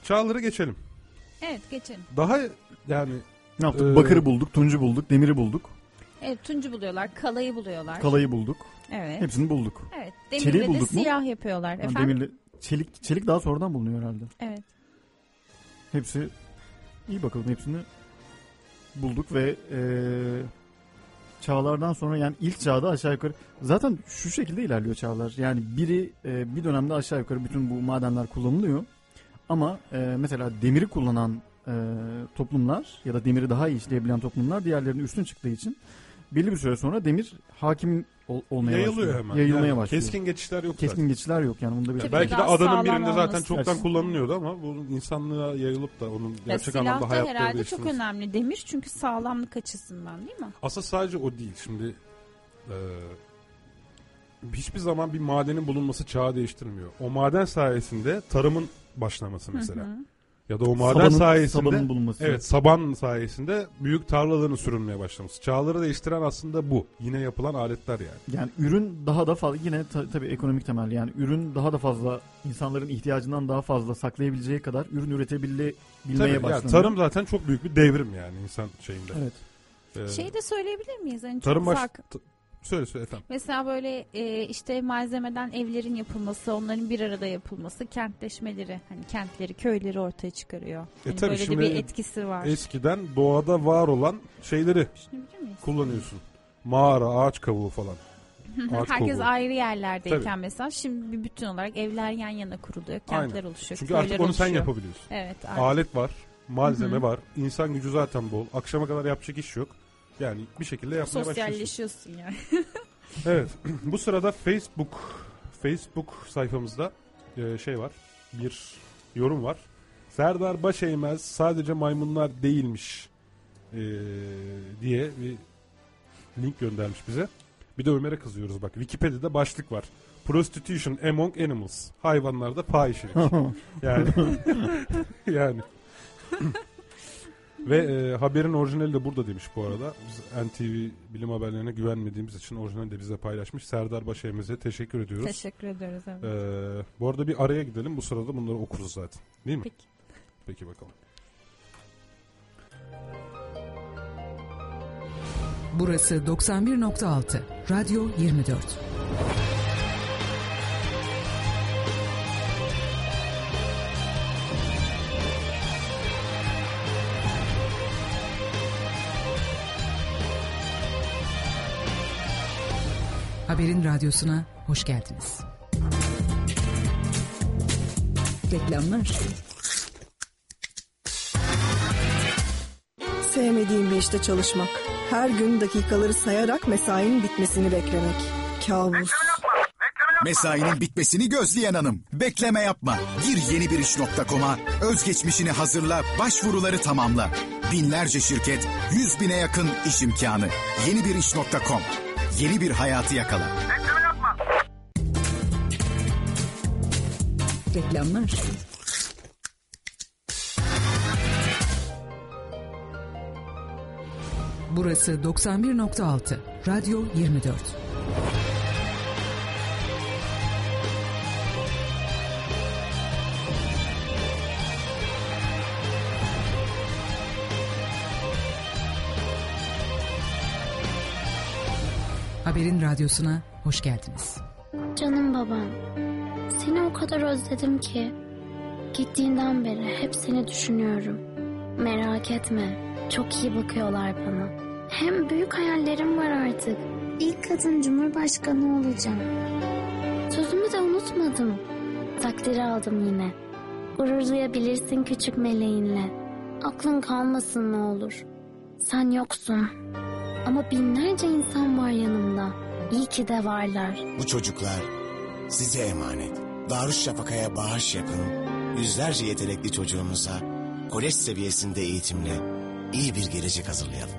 Çağları geçelim. Evet geçelim. Daha yani Ne yaptık? Ee, Bakırı bulduk, tuncu bulduk, demiri bulduk, Evet tuncu buluyorlar, kalayı buluyorlar. kalayı bulduk. evet. Hepsini bulduk. Evet. Çeliği Demirle de bulduk mu? siyah yapıyorlar. Ha, Efendim? demirle çelik çelik daha sonradan bulunuyor herhalde. Evet. Hepsi iyi bakalım hepsini bulduk ve e, çağlardan sonra yani ilk çağda aşağı yukarı zaten şu şekilde ilerliyor çağlar. Yani biri e, bir dönemde aşağı yukarı bütün bu madenler kullanılıyor. Ama e, mesela demiri kullanan e, toplumlar ya da demiri daha iyi işleyebilen toplumlar diğerlerinin üstün çıktığı için belli bir süre sonra demir hakim ol, olmaya Yayılıyor başlıyor. hemen. Yayılmaya Yani başlıyor. Keskin geçişler yok zaten. Keskin geçişler yok yani bunda bir Tabii. Belki de adanın birinde zaten çoktan lazım. kullanılıyordu ama bu insanlığa yayılıp da onun Ya gerçek silah anlamda da hayatları herhalde çok önemli. Demir çünkü sağlamlık açısından değil mi? Aslında sadece o değil. Şimdi e, hiçbir zaman bir madenin bulunması çağı değiştirmiyor. O maden sayesinde tarımın başlaması mesela. Hı hı. Ya da o maden sabanın, sayesinde sabanın bulunması. Evet saban sayesinde büyük tarlaların sürülmeye başlaması. Çağları değiştiren aslında bu. Yine yapılan aletler yani. Yani ürün daha da fazla yine ta- tabii ekonomik temel yani ürün daha da fazla insanların ihtiyacından daha fazla saklayabileceği kadar ürün üretebilmeye Tabii, yani başlanıyor. tarım zaten çok büyük bir devrim yani insan şeyinde. Evet. Ee, Şeyi de söyleyebilir miyiz? Yani çok tarım baş... fark- söyle söyle efendim. Mesela böyle e, işte malzemeden evlerin yapılması, onların bir arada yapılması, kentleşmeleri, hani kentleri, köyleri ortaya çıkarıyor. Hani tabii böyle de şimdi bir etkisi var. Eskiden doğada var olan şeyleri kullanıyorsun. Mağara, ağaç kavuğu falan. Ağaç Herkes kovuğu. ayrı yerlerdeyken Tabii. mesela şimdi bir bütün olarak evler yan yana kuruluyor, kentler oluşuyor, Çünkü artık onu sen oluşuyor. yapabiliyorsun. Evet, artık. Alet var, malzeme Hı hı. var, insan gücü zaten bol. Akşama kadar yapacak iş yok. Yani bir şekilde yapmaya başlıyorsun. sosyalleşiyorsun yani. [laughs] Evet. [clears throat] Bu sırada Facebook Facebook sayfamızda e, şey var. Bir yorum var. Serdar Başeymez sadece maymunlar değilmiş e, diye bir link göndermiş bize. Bir de Ömer'e kızıyoruz bak. Wikipedia'da başlık var. Prostitution among animals. Hayvanlarda fahişelik. [laughs] Yani [laughs] yani [clears throat] ve e, haberin orijinali de burada demiş bu arada. Biz NTV bilim haberlerine güvenmediğimiz için orijinali de bize paylaşmış. Serdar Başeymez'e teşekkür ediyoruz. Teşekkür ediyoruz. Evet. Ee, bu arada bir araya gidelim. Bu sırada bunları okuruz zaten. Değil mi? Peki. Peki bakalım. Burası 91.6 Radyo 24. Haberin radyosuna hoş geldiniz. Reklamlar. Sevmediğim bir işte çalışmak. Her gün dakikaları sayarak mesainin bitmesini beklemek. Kabus. Mesainin bitmesini gözleyen hanım. Bekleme yapma. Gir yeni bir iş.com'a. Özgeçmişini hazırla, başvuruları tamamla. Binlerce şirket, yüz bine yakın iş imkanı. Yeni bir iş.com. Yeni bir hayatı yakala. Reklamlar. Burası 91.6 Radyo 24. Haberin radyosuna hoş geldiniz. Canım babam. Seni o kadar özledim ki. Gittiğinden beri hep seni düşünüyorum. Merak etme. Çok iyi bakıyorlar bana. Hem büyük hayallerim var artık. İlk kadın cumhurbaşkanı olacağım. Sözümü de unutmadım. Takdiri aldım yine. Gurur duyabilirsin küçük meleğinle. Aklın kalmasın ne olur. Sen yoksun. Ama binlerce insan var yanımda. İyi ki de varlar. Bu çocuklar size emanet. Darüşşafaka'ya bağış yapın. Yüzlerce yetenekli çocuğumuza kolej seviyesinde eğitimle iyi bir gelecek hazırlayalım.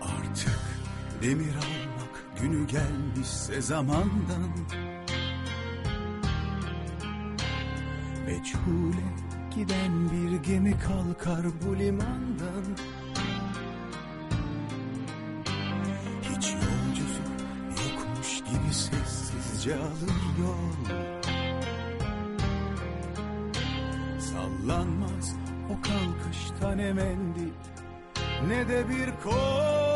Artık demir almak günü gelmişse zamandan. Meçhule giden bir gemi kalkar bu limandan. Hiç yolcusu yokmuş gibi sessizce alır yol Sallanmaz O kalkışta ne mendil ne de bir kol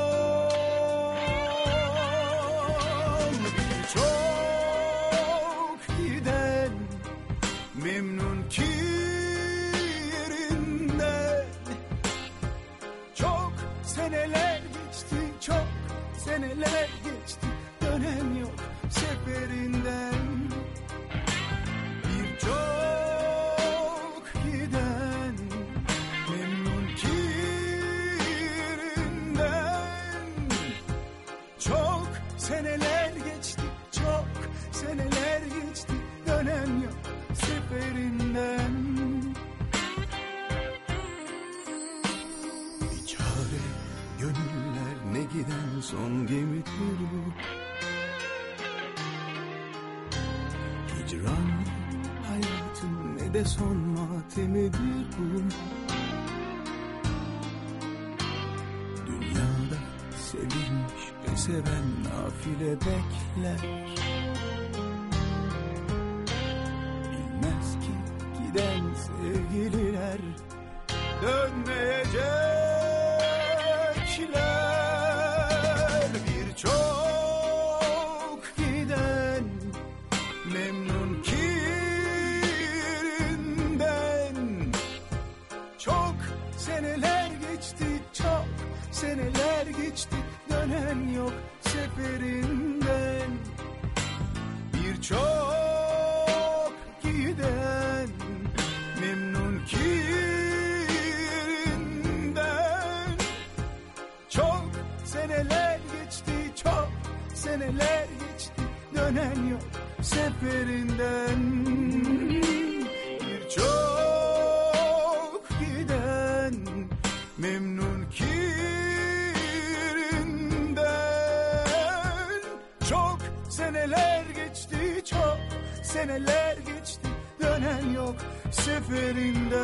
seneler geçti çok seneler geçti dönen yok seferinden.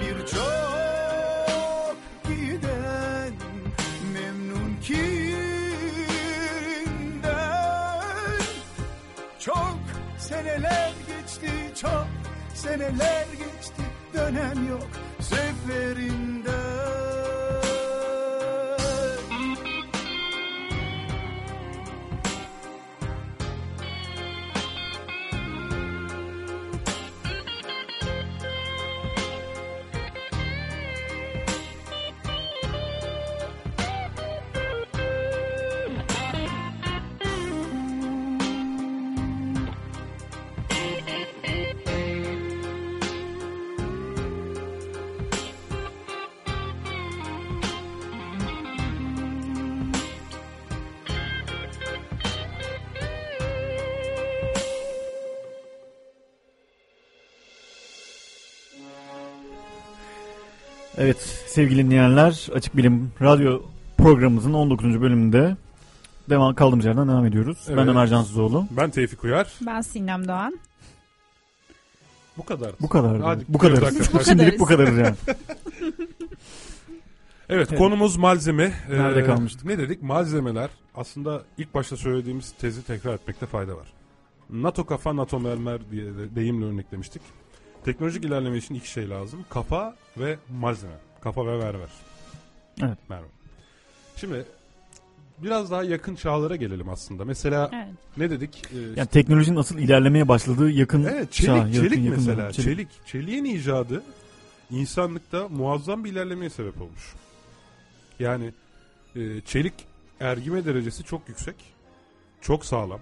Birçok giden memnun ki yerinden Çok seneler geçti çok seneler geçti dönen yok seferinden sevgili dinleyenler Açık Bilim Radyo programımızın 19. bölümünde devam kaldığımız yerden devam ediyoruz. Ben Evet. Ömer Cansızoğlu. Ben Tevfik Uyar. Ben Sinem Doğan. Bu kadar. Bu kadar. Hadi bu kadar. arkadaşlar. Şimdilik bu kadarız yani. [laughs] [laughs] Evet, Evet. konumuz malzeme. Nerede Ee, kalmıştık? Ne dedik? Malzemeler aslında ilk başta söylediğimiz tezi tekrar etmekte fayda var. NATO kafa, NATO mermer diye de deyimle örneklemiştik. Teknolojik ilerleme için iki şey lazım. Kafa ve malzeme. Kafa ve mermer. Evet. Mermer. Şimdi biraz daha yakın çağlara gelelim aslında. Mesela Evet. ne dedik? Ee, Yani teknolojinin asıl ilerlemeye başladığı yakın Evet çelik, çağ, yakın- çelik yakın mesela. dönem. Çelik. Çeliğin icadı insanlıkta muazzam bir ilerlemeye sebep olmuş. Yani e, çelik ergime derecesi çok yüksek. Çok sağlam.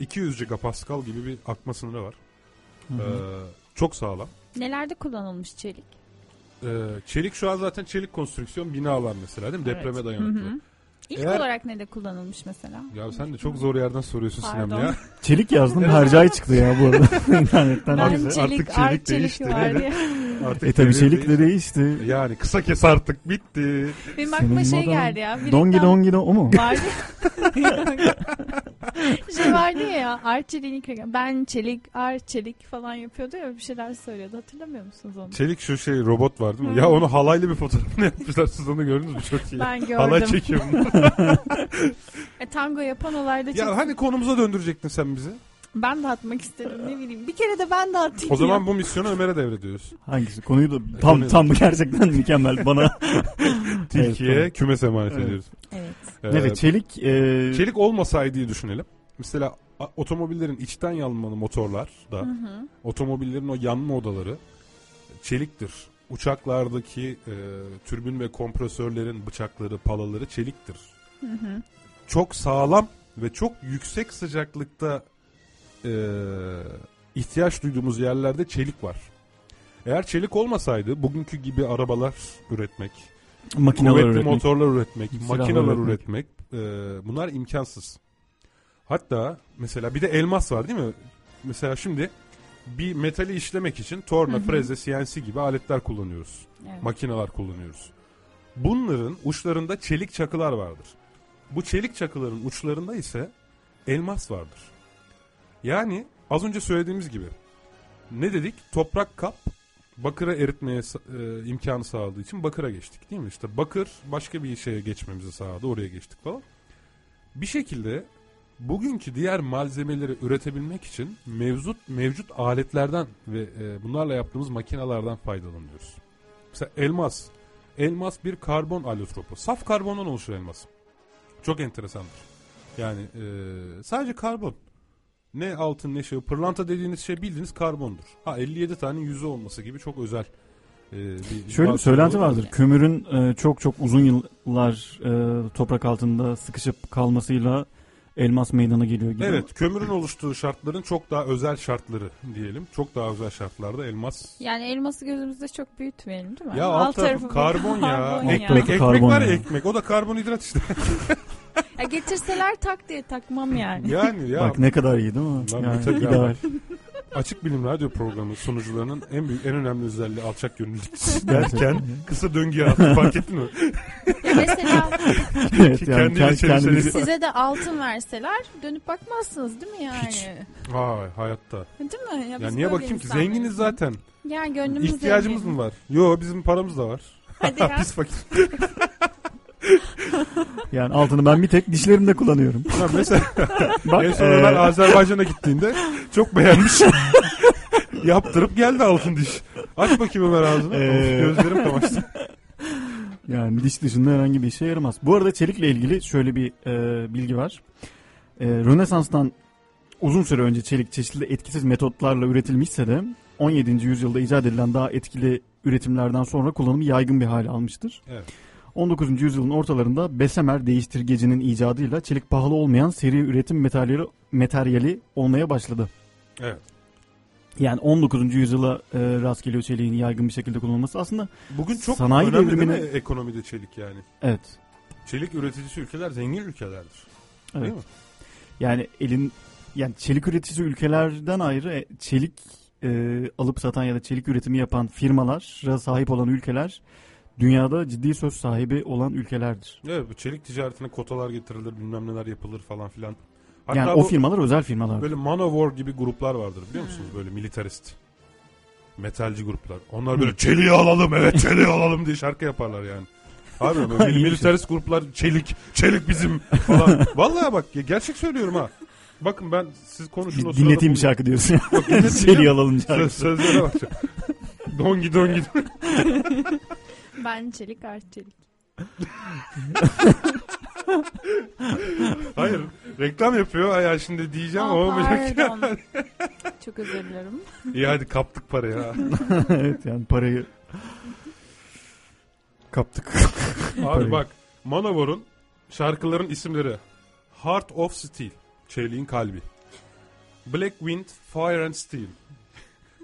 200 gigapascal gibi bir akma sınırı var. Hı hı. Ee, çok sağlam. Nelerde kullanılmış çelik? Ee, çelik şu an zaten çelik konstrüksiyon binalar mesela değil mi? Depreme Evet. dayanıklı. Hı hı. İlk Eğer- olarak ne de kullanılmış mesela? Ya sen de çok zor yerden soruyorsun Sinem ya. [laughs] Çelik yazdım hercai çıktı ya bu arada [laughs] internetten. Ben Neyse, çelik, artık art çelik çelik değişti. var diye. [laughs] Artık E tabi çelik de değişti. Yani kısa kes artık bitti. Benim aklıma Senin şey modan- geldi ya. bir Dongi dongi don o mu? Vardı. şey vardı ya ilk- ben çelik art çelik falan yapıyordu ya bir şeyler söylüyordu hatırlamıyor musunuz onu? Çelik şu şey robot var değil mi? Hı. Ya onu halaylı bir fotoğrafını yapmışlar. Siz onu gördünüz mü? Çok iyi. Ben gördüm. Halay çekiyor. E, tango yapan olayda çok... ya hani konumuza döndürecektin sen bizi. Ben dağıtmak isterim ne bileyim. Bir kere de ben dağıtayım O zaman ya. bu misyonu Ömer'e devrediyoruz. Hangisi? Konuyu da tam tam gerçekten mükemmel bana. [laughs] Tilkiye Evet, kümes emanet Evet. ediyoruz. Evet. Ee, Evet çelik e, Çelik olmasaydı düşünelim. Mesela a- otomobillerin içten yanmalı motorlar da Hı hı. otomobillerin o yanma odaları çeliktir. Uçaklardaki e, türbün ve kompresörlerin bıçakları, palaları çeliktir. Hı hı. Çok sağlam ve çok yüksek sıcaklıkta e, ihtiyaç duyduğumuz yerlerde çelik var. Eğer çelik olmasaydı bugünkü gibi arabalar üretmek, Makineler üretmek, motorlar üretmek, silahlar makineler üretmek. üretmek, e, bunlar imkansız. Hatta mesela bir de elmas var değil mi? Mesela şimdi bir metali işlemek için torna, Hı hı. freze, CNC gibi aletler kullanıyoruz. Evet. Makineler kullanıyoruz. Bunların uçlarında çelik çakılar vardır. Bu çelik çakıların uçlarında ise elmas vardır. Yani az önce söylediğimiz gibi ne dedik? Toprak kap bakıra eritmeye e, imkanı sağladığı için bakıra geçtik değil mi? İşte bakır başka bir şeye geçmemizi sağladı oraya geçtik falan. Bir şekilde bugünkü diğer malzemeleri üretebilmek için mevcut mevcut aletlerden ve e, bunlarla yaptığımız makinelerden faydalanıyoruz. Mesela elmas. Elmas bir karbon allotropu. Saf karbondan oluşur elmas. Çok enteresandır. Yani e, sadece karbon. Ne altın ne şey. Pırlanta dediğiniz şey bildiğiniz karbondur. Ha 57 tane yüzü olması gibi çok özel e, bir Şöyle bir söylenti vardır. Kömürün e, çok çok uzun yıllar e, toprak altında sıkışıp kalmasıyla elmas meydana geliyor gibi. Evet kömürün oluştuğu şartların çok daha özel şartları diyelim. Çok daha özel şartlarda elmas. Yani elması gözümüzde çok büyütmeyelim değil mi? Ya alt, tarafı karbon ya. karbon ekmek tarafı ekmek karbon var ya ya. ekmek. O da karbonhidrat işte. Ya getirseler tak diye takmam yani. yani ya. Bak ne kadar iyi değil mi? Lan Yani, ya. ideal. Açık Bilim Radyo programı sunucularının en büyük en önemli özelliği alçak gönüllülük [laughs] derken kısa döngüye attı fark ettin mi? Ya mesela [laughs] evet, yani Kendiyle kend- çelişen- kendimizi size de altın verseler dönüp bakmazsınız değil mi yani? Hiç. Vay hayatta. Değil mi? Ya biz niye bakayım ki zenginiz zaten. Ya gönlümüz İhtiyacımız zengin. mı var? Yo bizim paramız da var. Hadi ya. [laughs] Pis fakir. yani altını ben bir tek dişlerimde kullanıyorum. Ha, mesela Bak en son e, Ömer Azerbaycan'a gittiğinde çok beğenmiş. [laughs] Yaptırıp geldi altın diş. Aç bakayım Ömer ağzını. Ee, Of, Gözlerim kamaştı. Yani diş dışında herhangi bir işe yaramaz. Bu arada çelikle ilgili şöyle bir e, bilgi var. E, Rönesans'tan uzun süre önce çelik çeşitli etkisiz metotlarla üretilmişse de 17. yüzyılda icat edilen daha etkili üretimlerden sonra kullanımı yaygın bir hale almıştır. Evet. 19. yüzyılın ortalarında Bessemer değiştirgecinin icadıyla çelik pahalı olmayan seri üretim materyali, materyali olmaya başladı. Evet. Yani 19. yüzyıla e, rast geliyor çeliğin yaygın bir şekilde kullanılması. Aslında Bugün çok Sanayi önemli devrimine- değil mi ekonomide çelik yani? evet. Çelik üreticisi ülkeler zengin ülkelerdir. Evet. Değil mi? Yani elin yani çelik üreticisi ülkelerden ayrı e, çelik e, alıp satan ya da çelik üretimi yapan firmalara sahip olan ülkeler dünyada ciddi söz sahibi olan ülkelerdir. Evet bu çelik ticaretine kotalar getirilir bilmem neler yapılır falan filan. Hatta yani bu o firmalar özel firmalar. böyle Manowar gibi gruplar vardır biliyor musunuz? Böyle militarist. Metalci gruplar. Onlar böyle çeliği alalım evet çeliği alalım diye şarkı yaparlar yani. Abi [laughs] böyle İyi şey. militarist gruplar çelik çelik bizim falan. Vallahi bak ya, gerçek söylüyorum ha. Bakın ben siz konuşun o sırada Dinleteyim bir bunu- şarkı diyorsun. Yok, dinleteyim. [laughs] Çeliği alalım Söz, şarkı. sözlere bak. dongi dongi. [laughs] Ben çelik art çelik. [laughs] Hayır reklam yapıyor. Ay, ya şimdi diyeceğim Aa, olmayacak. pardon. [laughs] Çok özür dilerim. İyi hadi kaptık parayı ha. [laughs] evet yani parayı kaptık. Abi Parayı. bak Manowar'un şarkıların isimleri Heart of Steel Çeliğin kalbi Black Wind Fire and Steel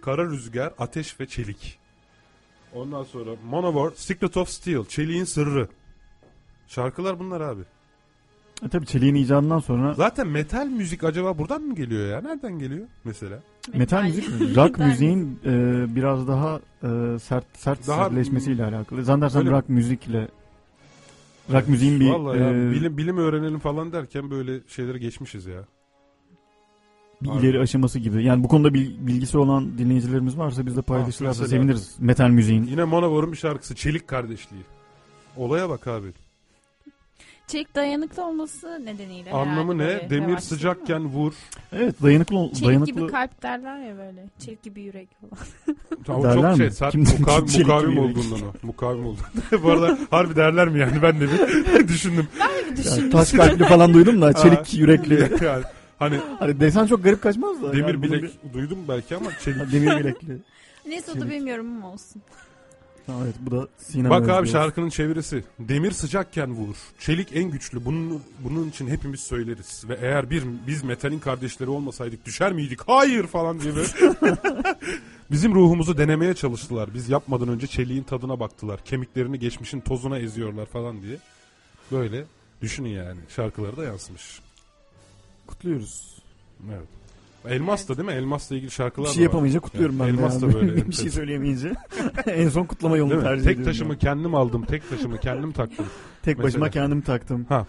Kara rüzgar ateş ve çelik Ondan sonra Manowar Secret of Steel Çeliğin sırrı Şarkılar bunlar abi. E tabii çeliğin icadından sonra Zaten metal müzik acaba buradan mı geliyor ya? Nereden geliyor mesela? metal müzik rock [laughs] müziğin e, biraz daha e, sert sert Daha- sertleşmesiyle alakalı. Zannedersem Böyle- rock müzikle rock müziğin bir Vallahi ya, e, bilim, bilim öğrenelim falan derken böyle şeyleri geçmişiz ya. bir Abi. ileri aşaması gibi. Yani bu konuda bil- bilgisi olan dinleyicilerimiz varsa biz de paylaşırlarsa mesela- seviniriz. Metal müziğin. Yine Manowar'un bir şarkısı Çelik Kardeşliği. Olaya bak abi. Çelik dayanıklı olması nedeniyle Anlamı herhalde ne? böyle Demir revaçlı sıcakken vur. Evet dayanıklı ol- Çelik dayanıklı gibi kalp derler ya böyle. Çelik gibi yürek falan. [laughs] Tamam, Derler çok şey mi? sert Kim- çelik mukavim gibi olduğundan o. Mukavim olduğundan. [laughs] Bu arada harbi derler mi yani ben de bir [laughs] düşündüm. Yani taş kalpli falan duydum da çelik yürekli. Yani hani Hani desen çok garip kaçmaz da. demir yani bunun bilek duydum belki ama bir- çelik. Ha, demir bilekli. Neyse o da Çelik. benim yorumum olsun. Evet bu da Sinem Bak Özgür abi şarkının çevirisi. Demir sıcakken vurur. Çelik en güçlü. Bunun bunun için hepimiz söyleriz. Ve eğer bir biz metalin kardeşleri olmasaydık düşer miydik? Hayır falan diye böyle. [laughs] Bizim ruhumuzu denemeye çalıştılar. Biz yapmadan önce çeliğin tadına baktılar. Kemiklerini geçmişin tozuna eziyorlar falan diye. Böyle düşünün yani. Şarkıları da yansımış. Kutluyoruz. Evet. Elmas da değil mi? Elmas'la ilgili şarkılar Bir da şey var. yapamayınca kutluyorum Yani ben de. Elmas da yani. böyle. [laughs] bir şey enteresan. söyleyemeyince [laughs] en son kutlama yolunu Değil mi? tercih Tek ediyorum. taşımı ben. kendim aldım. Tek taşımı kendim taktım. [laughs] Tek başıma Mesela. kendim taktım. Ha.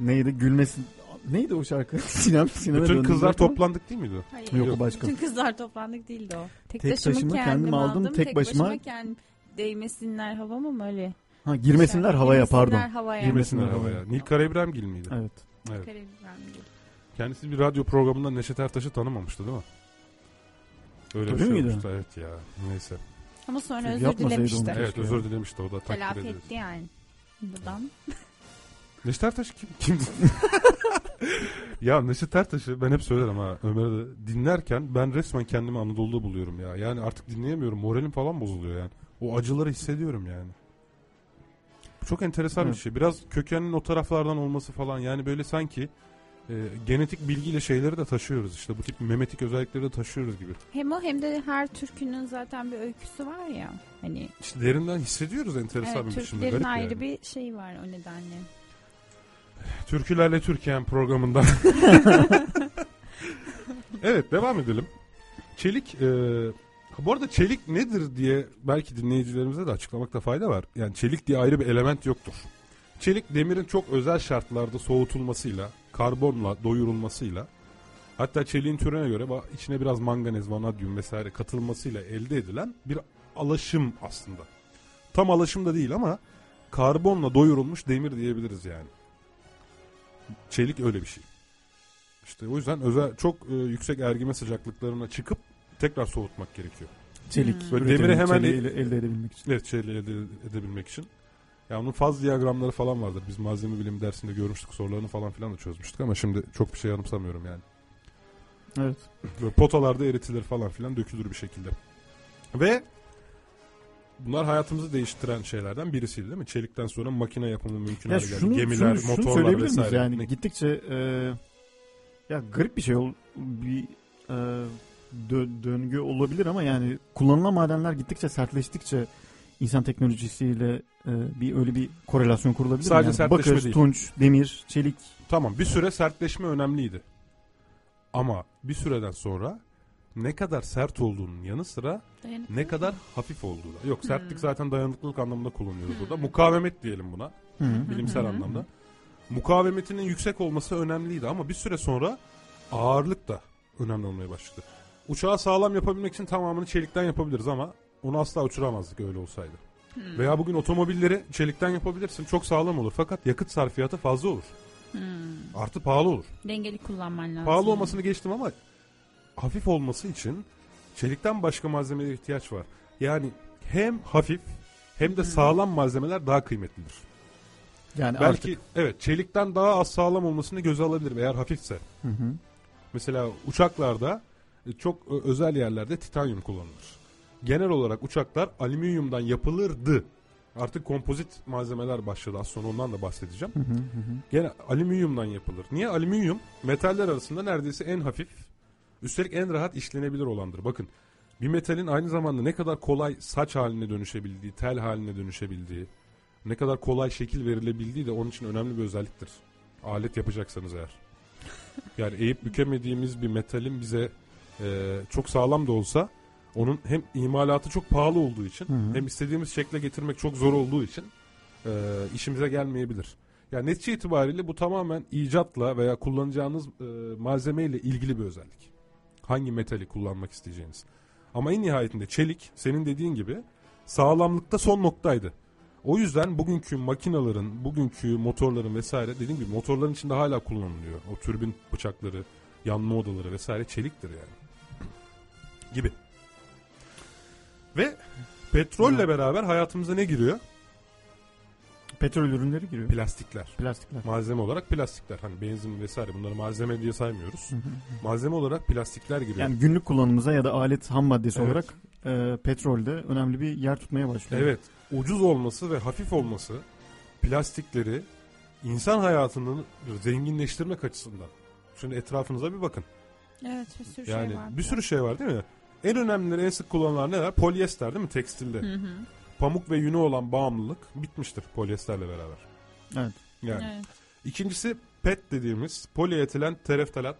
Neydi? Gülmesin. Neydi o şarkı? Sinem Sinem'e Bütün kızlar zaten. toplandık değil miydi? o? Hayır. Yok, Yok. o başka. Bütün kızlar toplandık değildi o. Tek, Tek taşımı, taşımı kendim, kendim aldım, aldım. tek başıma- kendim değmesinler havama mı öyle? Ha girmesinler havaya girmesinler pardon. havaya. Girmesinler havaya. Nil Karabiremgil miydi? Evet. Evet. Karabibem gibi. Kendisi bir radyo programında Neşet Ertaş'ı tanımamıştı değil mi? Öyle bir Öyle şey miydi? olmuştu evet ya. Neyse. Ama sonra Çünkü özür yapmasaydı dilemişti. onu. Evet Keşke özür dilemişti o da takdir Telafi ederiz. etti yani. Buradan. [laughs] Neşet Ertaş kim? Kimdi? [laughs] ya Neşet Ertaş'ı ben hep söylerim ha Ömer'e de dinlerken ben resmen kendimi Anadolu'da buluyorum ya. Yani artık dinleyemiyorum. Moralim falan bozuluyor yani. O acıları hissediyorum yani. Çok enteresan bir Evet. şey. Biraz kökenin o taraflardan olması falan. Yani böyle sanki e, genetik bilgiyle şeyleri de taşıyoruz işte. Bu tip memetik özellikleri de taşıyoruz gibi. Hem o hem de her türkünün zaten bir öyküsü var ya. Hani İşte derinden hissediyoruz enteresan evet, bir biçimde. Türklerin Garip ayrı yani. bir şey var o nedenle. Türkülerle Türkiye'm programından. [laughs] evet devam edelim. Çelik e, bu arada çelik nedir diye belki dinleyicilerimize de açıklamakta fayda var. Yani çelik diye ayrı bir element yoktur. Çelik demirin çok özel şartlarda soğutulmasıyla, karbonla doyurulmasıyla hatta çeliğin türüne göre içine biraz manganez, vanadyum vesaire katılmasıyla elde edilen bir alaşım aslında. Tam alaşım da değil ama karbonla doyurulmuş demir diyebiliriz yani. Çelik öyle bir şey. İşte o yüzden özel çok e, yüksek ergime sıcaklıklarına çıkıp tekrar soğutmak gerekiyor. Çelik. Böyle üretimi, demiri hemen çeliği el- elde edebilmek için. Evet çeliği elde edebilmek için. Ya onun faz diyagramları falan vardır. Biz malzeme bilim dersinde görmüştük. Sorularını falan filan da çözmüştük ama şimdi çok bir şey yanımsamıyorum yani. Evet. Böyle potalarda eritilir falan filan dökülür bir şekilde. Ve bunlar hayatımızı değiştiren şeylerden birisiydi değil mi? Çelikten sonra makine yapımı mümkün hale geldi. şunu, Gemiler, şunu, şunu motorlar söyleyebilir miyiz? vesaire. Yani Ne- gittikçe e, ya garip bir şey ol bir e, dö- döngü olabilir ama yani kullanılan madenler gittikçe sertleştikçe insan teknolojisiyle e, bir öyle bir korelasyon kurulabilir mi? Sadece yani sertleşme bakır, değil. tunç, demir, çelik Tamam bir süre sertleşme önemliydi. Ama bir süreden sonra ne kadar sert olduğunun yanı sıra Dayanıklı ne kadar hafif olduğu da. Yok sertlik Hmm. zaten dayanıklılık anlamında kullanıyoruz burada. Mukavemet diyelim buna. Hı. Bilimsel Hı hı. anlamda. Mukavemetinin yüksek olması önemliydi ama bir süre sonra ağırlık da önemli olmaya başladı. Uçağı sağlam yapabilmek için tamamını çelikten yapabiliriz ama onu asla uçuramazdık öyle olsaydı. Hmm. Veya bugün otomobilleri çelikten yapabilirsin. Çok sağlam olur fakat yakıt sarfiyatı fazla olur. Hmm. Artı pahalı olur. Dengeli kullanman lazım. Pahalı olmasını geçtim ama hafif olması için çelikten başka malzemelere ihtiyaç var. Yani hem hafif hem de sağlam malzemeler daha kıymetlidir. yani Belki artık evet çelikten daha az sağlam olmasını göze alabilirim eğer hafifse. Hı hı. Mesela uçaklarda e, çok özel yerlerde titanyum kullanılır. Genel olarak uçaklar alüminyumdan yapılırdı. Artık kompozit malzemeler başladı. Az sonra ondan da bahsedeceğim. Hı hı hı. Gene alüminyumdan yapılır. Niye? Alüminyum metaller arasında neredeyse en hafif, üstelik en rahat işlenebilir olandır. Bakın bir metalin aynı zamanda ne kadar kolay saç haline dönüşebildiği, tel haline dönüşebildiği, ne kadar kolay şekil verilebildiği de onun için önemli bir özelliktir. Alet yapacaksanız eğer. Yani eğip bükemediğimiz bir metalin bize e, çok sağlam da olsa onun hem imalatı çok pahalı olduğu için Hı hı. hem istediğimiz şekle getirmek çok zor olduğu için e, işimize gelmeyebilir. Yani netice itibariyle bu tamamen icatla veya kullanacağınız e, malzemeyle ilgili bir özellik. Hangi metali kullanmak isteyeceğiniz. Ama en nihayetinde çelik senin dediğin gibi sağlamlıkta son noktaydı. O yüzden bugünkü makinaların, bugünkü motorların vesaire dediğim gibi motorların içinde hala kullanılıyor. O türbin bıçakları, yanma odaları vesaire çeliktir yani. [clears throat] gibi. Ve petrolle beraber hayatımıza ne giriyor? Petrol ürünleri giriyor. Plastikler. Plastikler. Malzeme olarak plastikler. Hani benzin vesaire bunları malzeme diye saymıyoruz. Hı hı. Malzeme olarak plastikler giriyor. Yani günlük kullanımımıza ya da alet ham maddesi Evet. olarak e, petrolde önemli bir yer tutmaya başlıyor. Evet. Ucuz olması ve hafif olması plastikleri insan hayatını zenginleştirmek açısından. Şimdi etrafınıza bir bakın. Evet bir sürü Yani şey var. bir sürü şey var değil mi? En önemlileri en sık kullanılan neler? Polyester değil mi tekstilde? Hı hı. Pamuk ve yüne olan bağımlılık bitmiştir polyesterle beraber. Evet. Yani. Evet. İkincisi PET dediğimiz polietilen tereftalat.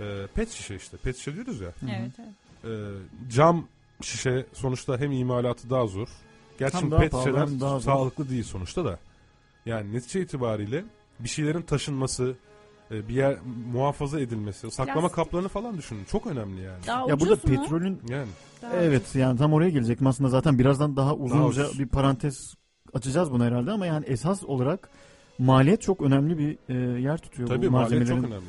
Ee, pet şişe işte. Pet şişe diyoruz ya. Evet, evet. Ee, cam şişe sonuçta hem imalatı daha zor. Gerçi Hem pet pahalı, şişeler daha zor. sağlıklı değil sonuçta da. Yani netice itibariyle bir şeylerin taşınması, e, bir yer muhafaza edilmesi, saklama Plastik. kaplarını falan düşünün. Çok önemli yani. Daha Ya ucuz burada mu? petrolün Yani Daha evet yani tam oraya gelecektim aslında zaten birazdan daha uzunca ucuz. bir parantez açacağız bunu herhalde ama yani esas olarak maliyet çok önemli bir e, yer tutuyor tabii bu maliyet malzemelerin çok önemli.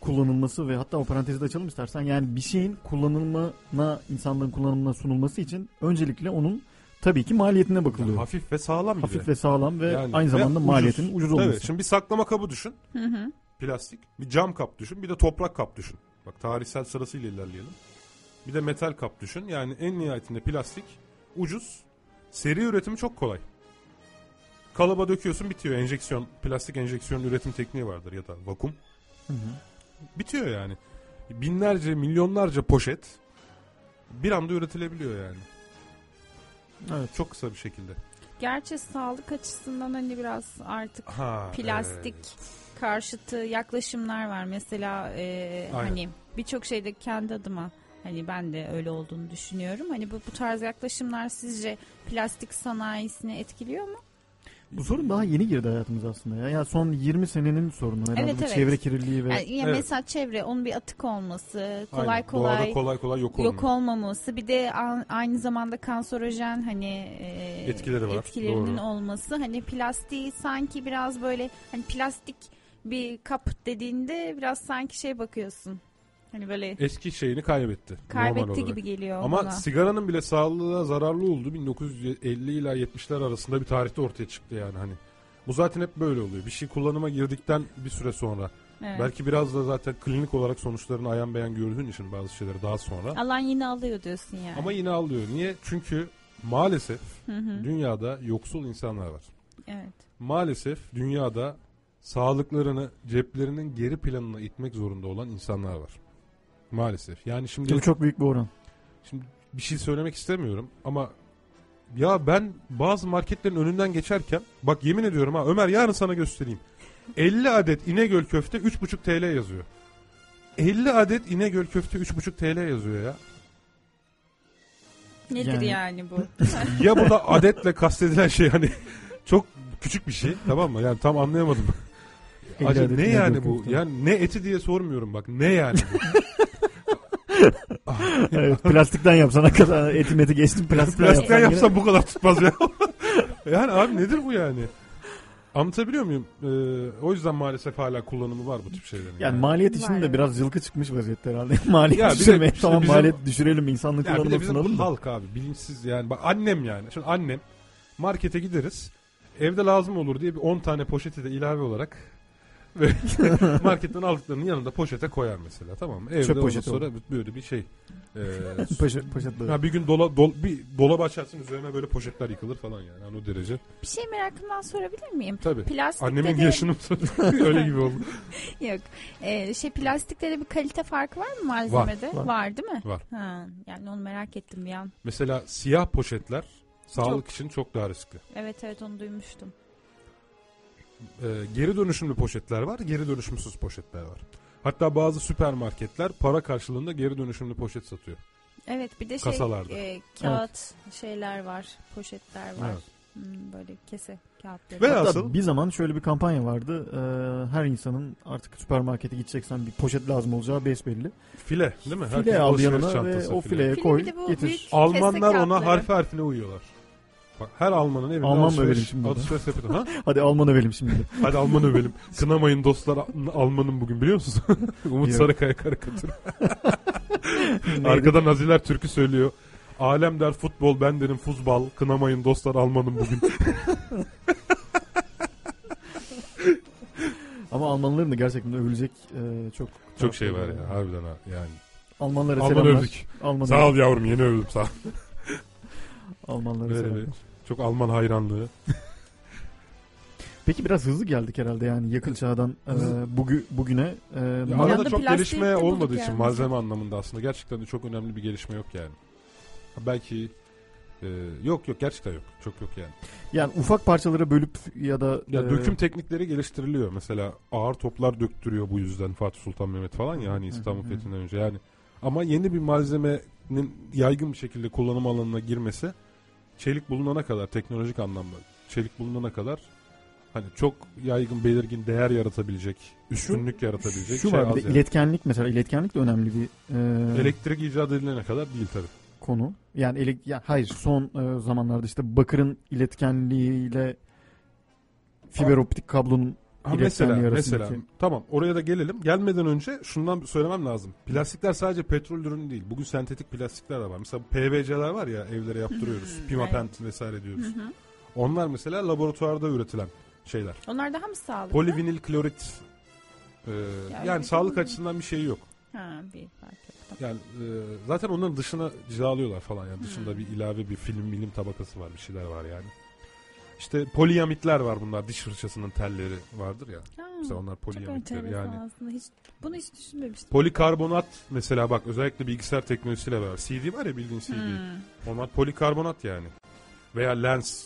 kullanılması ve hatta o parantezi de açalım istersen yani bir şeyin kullanılmana insanların kullanımına sunulması için öncelikle onun tabii ki maliyetine bakılıyor. Yani hafif ve sağlam bir Hafif ve sağlam ve Yani aynı ve zamanda ucuz. maliyetinin ucuz olması. Evet, şimdi bir saklama kabı düşün. Hı hı. Plastik. Bir cam kap düşün. Bir de toprak kap düşün. Bak tarihsel sırasıyla ilerleyelim. Bir de metal kap düşün. Yani en nihayetinde plastik ucuz. Seri üretimi çok kolay. Kalıba döküyorsun bitiyor. Enjeksiyon, plastik enjeksiyon üretim tekniği vardır ya da vakum. Hı hı. Bitiyor yani. Binlerce, milyonlarca poşet bir anda üretilebiliyor yani. Evet. Çok kısa bir şekilde. Gerçi sağlık açısından hani biraz artık Ha, plastik evet. Karşıtı yaklaşımlar var. Mesela e, Aynen. hani birçok şeyde kendi adıma hani ben de öyle olduğunu düşünüyorum. Hani bu, bu tarz yaklaşımlar sizce plastik sanayisini etkiliyor mu? Bu sorun daha yeni girdi hayatımıza aslında ya. Ya son 20 senenin sorunu herhalde Evet, bu evet. çevre kirliliği ve Yani, ya Evet. mesela çevre onun bir atık olması, kolay Aynen. kolay Doğada kolay kolay yok olmuyor. yok olmaması, bir de aynı zamanda kanserojen hani e, Etkileri var, etkilerinin doğru. olması. Hani plastiği sanki biraz böyle hani plastik bir kap dediğinde biraz sanki şey bakıyorsun. Hani böyle Eski şeyini kaybetti. kaybetti gibi geliyor Ama bana. sigaranın bile sağlığa zararlı olduğu 1950 ila 70'ler arasında bir tarihte ortaya çıktı yani hani. Bu zaten hep böyle oluyor. Bir şey kullanıma girdikten bir süre sonra. Evet. Belki biraz da zaten klinik olarak sonuçlarını ayan beyan gördüğün için bazı şeyleri daha sonra. Alan yine alıyor diyorsun yani. Ama yine alıyor. Niye? Çünkü maalesef Hı hı. dünyada yoksul insanlar var. Evet. Maalesef dünyada sağlıklarını ceplerinin geri planına itmek zorunda olan insanlar var. Maalesef. Yani şimdi bu çok büyük bir oran. Şimdi bir şey söylemek istemiyorum ama ya ben bazı marketlerin önünden geçerken bak yemin ediyorum ha Ömer yarın sana göstereyim. 50 adet İnegöl köfte 3,5 TL yazıyor. 50 adet İnegöl köfte 3,5 TL yazıyor ya. Nedir yani, Yani- bu? Ya burada adetle kastedilen şey hani çok küçük bir şey tamam mı? Yani tam anlayamadım. 50 Acaba adet ne yani bu? köfte. Yani ne eti diye sormuyorum bak. Ne yani bu? [laughs] evet, plastikten yapsan hakikaten eti meti geçtim [laughs] plastikten, Plastikten yapsan yapsam bu kadar tutmaz ya. [laughs] yani abi nedir bu yani? Anlatabiliyor muyum? Ee, o yüzden maalesef hala kullanımı var bu tip şeylerin. yine- yani maliyet için Var, de biraz yılkı çıkmış vaziyette herhalde. maliyet Ya bir de düşürmeye işte tamam bizim- maliyet düşürelim insanlık bizim sunalım da. halk abi bilinçsiz yani. Bak annem yani. Şimdi annem markete gideriz. Evde lazım olur diye bir 10 tane poşeti de ilave olarak [laughs] marketten aldıklarının yanında poşete koyar mesela tamam mı? Evde Çöp ondan poşeti sonra böyle bir şey. Ee, [laughs] Poşet, poşet böyle. ha bir gün dola, dol, bir dolabı açarsın üzerine böyle poşetler yıkılır falan yani. yani o derece. Bir şey merakımdan sorabilir miyim? Tabii. Plastikte Annemin de- yaşını [laughs] öyle gibi oldu. Yok. Ee, şey plastikte de bir kalite farkı var mı malzemede? Var, var. değil mi? Var. Ha, yani onu merak ettim bir an. Mesela siyah poşetler sağlık için çok daha riskli. Evet evet onu duymuştum. Ee, geri dönüşümlü poşetler var, geri dönüşümsüz poşetler var. Hatta bazı süpermarketler para karşılığında geri dönüşümlü poşet satıyor. Evet bir de şey Kasalarda. e, kağıt şeyler var, poşetler var. Evet. Hmm, böyle kese kağıtları. Ve Hatta asıl- bir zaman şöyle bir kampanya vardı. Ee, her insanın artık süpermarkete gideceksen bir poşet lazım olacağı besbelli. File değil mi? File Herkesin al alışveriş yanına ve çantası o file. fileye File koy bu getir. Almanlar ona harfi harfine uyuyorlar. Bak, her Almanın evinde Alman alışveriş, şimdi? alışveriş yapıyor. Ha? [laughs] Hadi Alman övelim şimdi. Hadi Alman övelim. Kınamayın dostlar Alman'ın bugün biliyor musunuz? [laughs] Umut. Sarıkaya karikatürü. [laughs] Arkada Naziler türkü söylüyor. Alem der futbol ben derim fuzbal. Kınamayın dostlar Alman'ın bugün. Ama Almanların da gerçekten övülecek e, çok Çok şey var ya harbiden ha yani. Almanlara Alman selamlar. övdük. Alman Sağ ol yavrum yeni övdüm sağ ol. Almanlara selamlar. Çok Alman hayranlığı. [laughs] Peki biraz hızlı geldik herhalde yani yakın çağdan e, bugü, bugüne. E, Ya mal- arada çok plastik gelişme de bulduk olmadığı için yani. malzeme anlamında aslında gerçekten de çok önemli bir gelişme yok yani. Ha, Belki e, yok yok gerçekten yok. Çok yok yani. yani ufak parçalara bölüp ya da Ya e, döküm teknikleri geliştiriliyor. Mesela ağır toplar döktürüyor bu yüzden Fatih Sultan Mehmet falan ya hani İstanbul. Fethi'nden önce yani. Ama yeni bir malzemenin yaygın bir şekilde kullanım alanına girmesi çelik bulunana kadar teknolojik anlamda çelik bulunana kadar hani çok yaygın belirgin değer yaratabilecek, üstünlük yaratabilecek şu şey var bir az de yani. iletkenlik mesela iletkenlik de önemli bir e, Elektrik icat edilene kadar değil tabii. konu. Yani elek ya hayır son e, zamanlarda işte bakırın iletkenliğiyle fiber optik kablonun Ha mesela arasındaki. mesela tamam oraya da gelelim. Gelmeden önce şundan söylemem lazım. Plastikler sadece petrol ürünü değil. Bugün sentetik plastikler de var. Mesela PVC'ler var ya evlere yaptırıyoruz. Pimapent vesaire diyoruz. Hı hı. Onlar mesela laboratuvarda üretilen şeyler. Onlar daha mı sağlıklı? Polivinil klorit e, yani, öyle sağlık mi? açısından bir şey yok. Ha, bir fark yok. Yani e, zaten onların dışına cilalıyorlar falan yani dışında bir ilave bir film milim tabakası var bir şeyler var yani. İşte poliamitler var bunlar diş fırçasının telleri vardır ya. Ha, Mesela onlar enteresan yani. aslında. Hiç, bunu hiç düşünmemiştim. Polikarbonat mesela bak özellikle bilgisayar teknolojisiyle beraber. CD var ya bildiğin CD. Hmm. Onlar polikarbonat yani. Veya lens.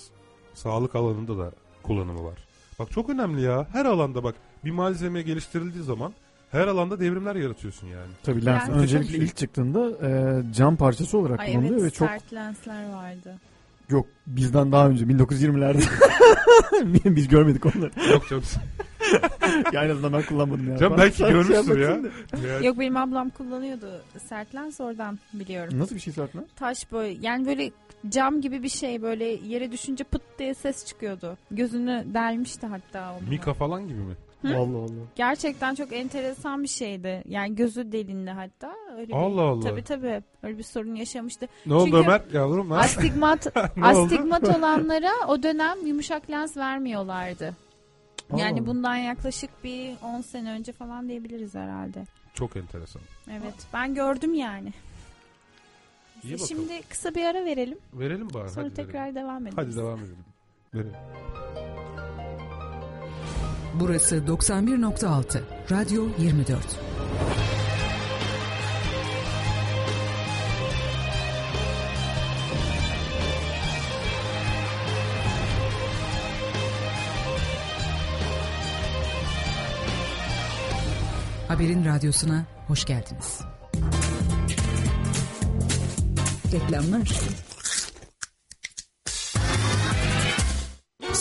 Sağlık alanında da kullanımı var. Bak çok önemli ya. Her alanda bak bir malzeme geliştirildiği zaman her alanda devrimler yaratıyorsun yani. Tabii lens Yani- öncelikle ilk çıktığında e, cam parçası olarak Ay kullanılıyor evet ve çok sert lensler vardı. Yok bizden daha önce 1920'lerde [laughs] biz görmedik onları. Yok canım. yani en azından ben kullanmadım ya. Can Bana belki şey görmüşsün ya. Ya- Yok benim ablam kullanıyordu sert lens oradan biliyorum. Nasıl bir şey zaten? Taş böyle yani böyle cam gibi bir şey böyle yere düşünce pıt diye ses çıkıyordu. Gözünü delmişti hatta onu. Mika falan gibi mi? Hı? Allah Allah. Gerçekten çok enteresan bir şeydi. Yani gözü delindi hatta. Öyle bir, Allah Allah. Tabii tabii. Öyle bir sorun yaşamıştı. Ne oldu Çünkü Ömer yavrum? Ha? Astigmat [laughs] astigmat olanlara o dönem yumuşak lens vermiyorlardı. Yani Allah. bundan yaklaşık bir 10 sene önce falan diyebiliriz herhalde. Çok enteresan. Evet. Ben gördüm yani. İyi bakalım. Şimdi kısa bir ara verelim. Verelim bari. Sonra hadi tekrar verelim. devam edelim. Hadi devam edelim. Verelim. Burası 91.6 Radyo 24. Haberin radyosuna hoş geldiniz. Reklamlar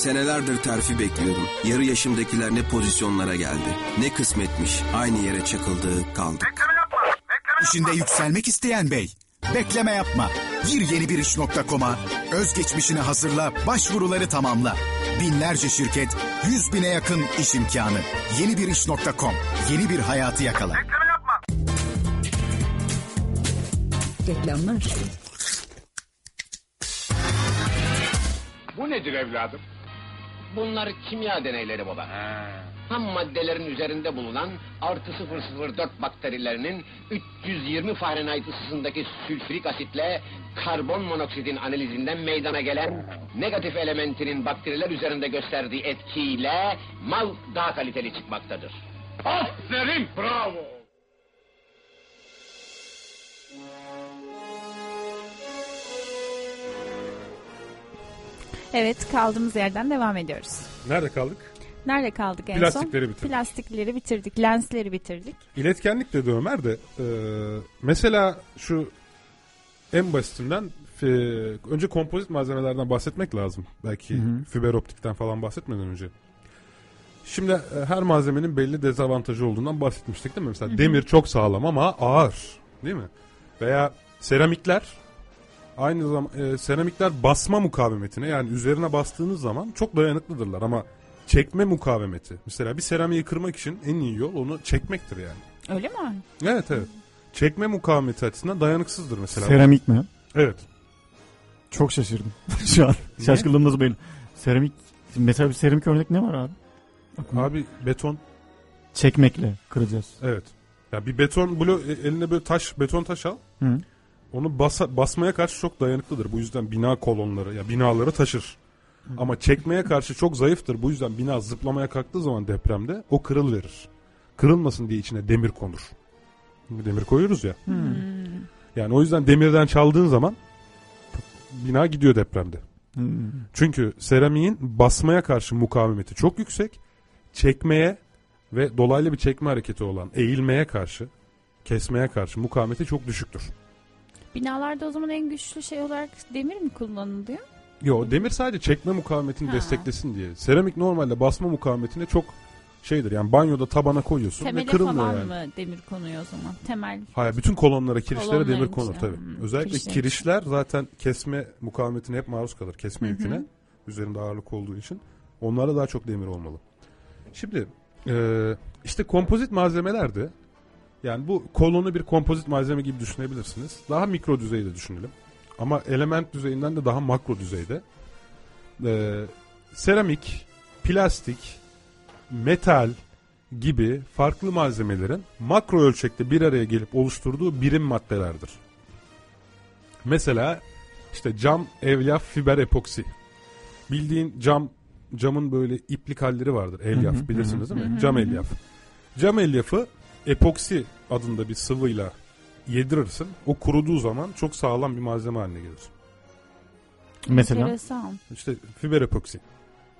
Senelerdir terfi bekliyorum. Yarı yaşımdakiler ne pozisyonlara geldi. Ne kısmetmiş. Aynı yere çakıldı kaldı. İşinde yükselmek isteyen bey. Bekleme yapma. Gir yeni bir iş.com'a. Özgeçmişini hazırla, başvuruları tamamla. Binlerce şirket, yüz bine yakın iş imkanı. Yeni bir iş.com. Yeni bir hayatı yakala. Reklamlar Bu nedir evladım? Bunlar kimya deneyleri baba. Ham maddelerin üzerinde bulunan artı 004 bakterilerinin 320 Fahrenheit ısısındaki sülfürik asitle karbon monoksidin analizinden meydana gelen negatif elementinin bakteriler üzerinde gösterdiği etkiyle mal daha kaliteli çıkmaktadır. Aferin bravo. Evet kaldığımız yerden devam ediyoruz. Nerede kaldık? Nerede kaldık en Plastikleri son? bitirdik. Plastikleri bitirdik. Lensleri bitirdik. İletkenlik dedi Ömer de. e, mesela şu en basitinden e, önce kompozit malzemelerden bahsetmek lazım. Belki Hı hı. fiber optikten falan bahsetmeden önce. Şimdi e, her malzemenin belli dezavantajı olduğundan bahsetmiştik değil mi? Mesela Hı hı. demir çok sağlam ama ağır değil mi? Veya seramikler Aynı zamanda e, seramikler basma mukavemetine yani üzerine bastığınız zaman çok dayanıklıdırlar ama çekme mukavemeti. Mesela bir seramiği kırmak için en iyi yol onu çekmektir yani. Öyle mi? Evet evet. Çekme mukavemeti açısından dayanıksızdır mesela. Seramik mi? Evet. Çok şaşırdım [laughs] şu an. Şaşkınlığım nasıl belli. Seramik mesela bir seramik örnek ne var abi? Abi beton Çekmekle kıracağız. Evet. Ya bir beton blok e, eline böyle taş beton taş al. Hı. Onu basa, basmaya karşı çok dayanıklıdır. Bu yüzden bina kolonları ya binaları taşır. Ama çekmeye karşı çok zayıftır. Bu yüzden bina zıplamaya kalktığı zaman depremde o kırıl verir. Kırılmasın diye içine demir konur. Demir koyuyoruz ya. Yani o yüzden demirden çaldığın zaman bina gidiyor depremde. Hmm. Çünkü seramiğin basmaya karşı mukavemeti çok yüksek. Çekmeye ve dolaylı bir çekme hareketi olan eğilmeye karşı, kesmeye karşı mukavemeti çok düşüktür. Binalarda o zaman en güçlü şey olarak demir mi kullanılıyor? Yo demir sadece çekme mukavemetini Ha. desteklesin diye. Seramik normalde basma mukavemetine çok şeydir. Yani banyoda tabana koyuyorsun ve Temele kırılmıyor falan yani. mı demir konuyor o zaman? Temel. Hayır bütün kolonlara, kirişlere demir konur tabii. Hmm, Özellikle kirişler zaten kesme mukavemetine hep maruz kalır. Kesme Hı hı. yüküne. Üzerinde ağırlık olduğu için. Onlara daha çok demir olmalı. Şimdi e, işte kompozit malzemeler de yani bu kolonu bir kompozit malzeme gibi düşünebilirsiniz. Daha mikro düzeyde düşünelim. Ama element düzeyinden de daha makro düzeyde. E, seramik, plastik, metal gibi farklı malzemelerin makro ölçekte bir araya gelip oluşturduğu birim maddelerdir. Mesela işte cam, evlaf, fiber epoksi. Bildiğin cam camın böyle iplik halleri vardır. Elyaf bilirsiniz değil mi? Cam elyaf. Cam elyafı epoksi adında bir sıvıyla yedirirsin. O kuruduğu zaman çok sağlam bir malzeme haline gelir. Mesela? Enteresan. İşte fiber epoksi.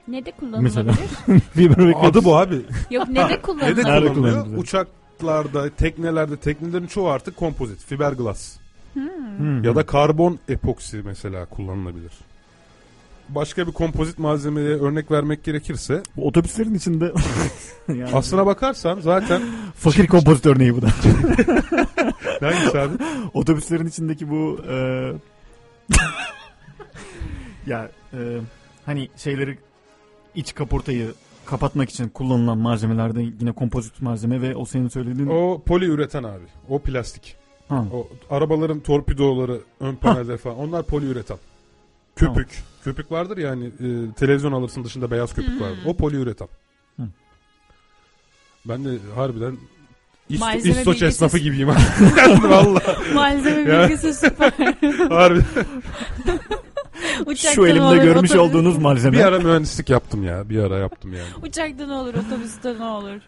Ne de Mesela. kullanılabilir? [laughs] Epoksi. Adı bu abi. Yok ne de Ne de kullanılabilir? Nerede kullanılıyor? kullanılıyor? Uçaklarda, teknelerde, teknelerin çoğu artık kompozit, fiberglass. Hmm. Hmm. Ya da karbon epoksi mesela kullanılabilir. Başka bir kompozit malzemeye örnek vermek gerekirse Bu otobüslerin içinde [laughs] yani aslına bakarsan zaten fakir kompozit örneği bu da. [laughs] Hangisi abi? Otobüslerin içindeki bu e, [laughs] ya e, hani şeyleri iç kaportayı kapatmak için kullanılan malzemelerde yine kompozit malzeme ve o senin söylediğin o poliüretan abi. O plastik. Ha. O arabaların torpidoları, ön paneller falan onlar poliüretan. Köpük. Köpük vardır ya hani e, televizyon alırsın dışında beyaz köpük Hmm. vardır. O poliüretan. Hı. Ben de harbiden İsto, İstoç bilgisi- esnafı gibiyim. [laughs] Valla. [laughs] Malzeme bilgisi süper. [laughs] Harbi. Uçakta şu elimde olur, görmüş otobüs- olduğunuz malzeme. Bir ara mühendislik yaptım ya. Bir ara yaptım yani. Uçakta ne olur, otobüste ne olur.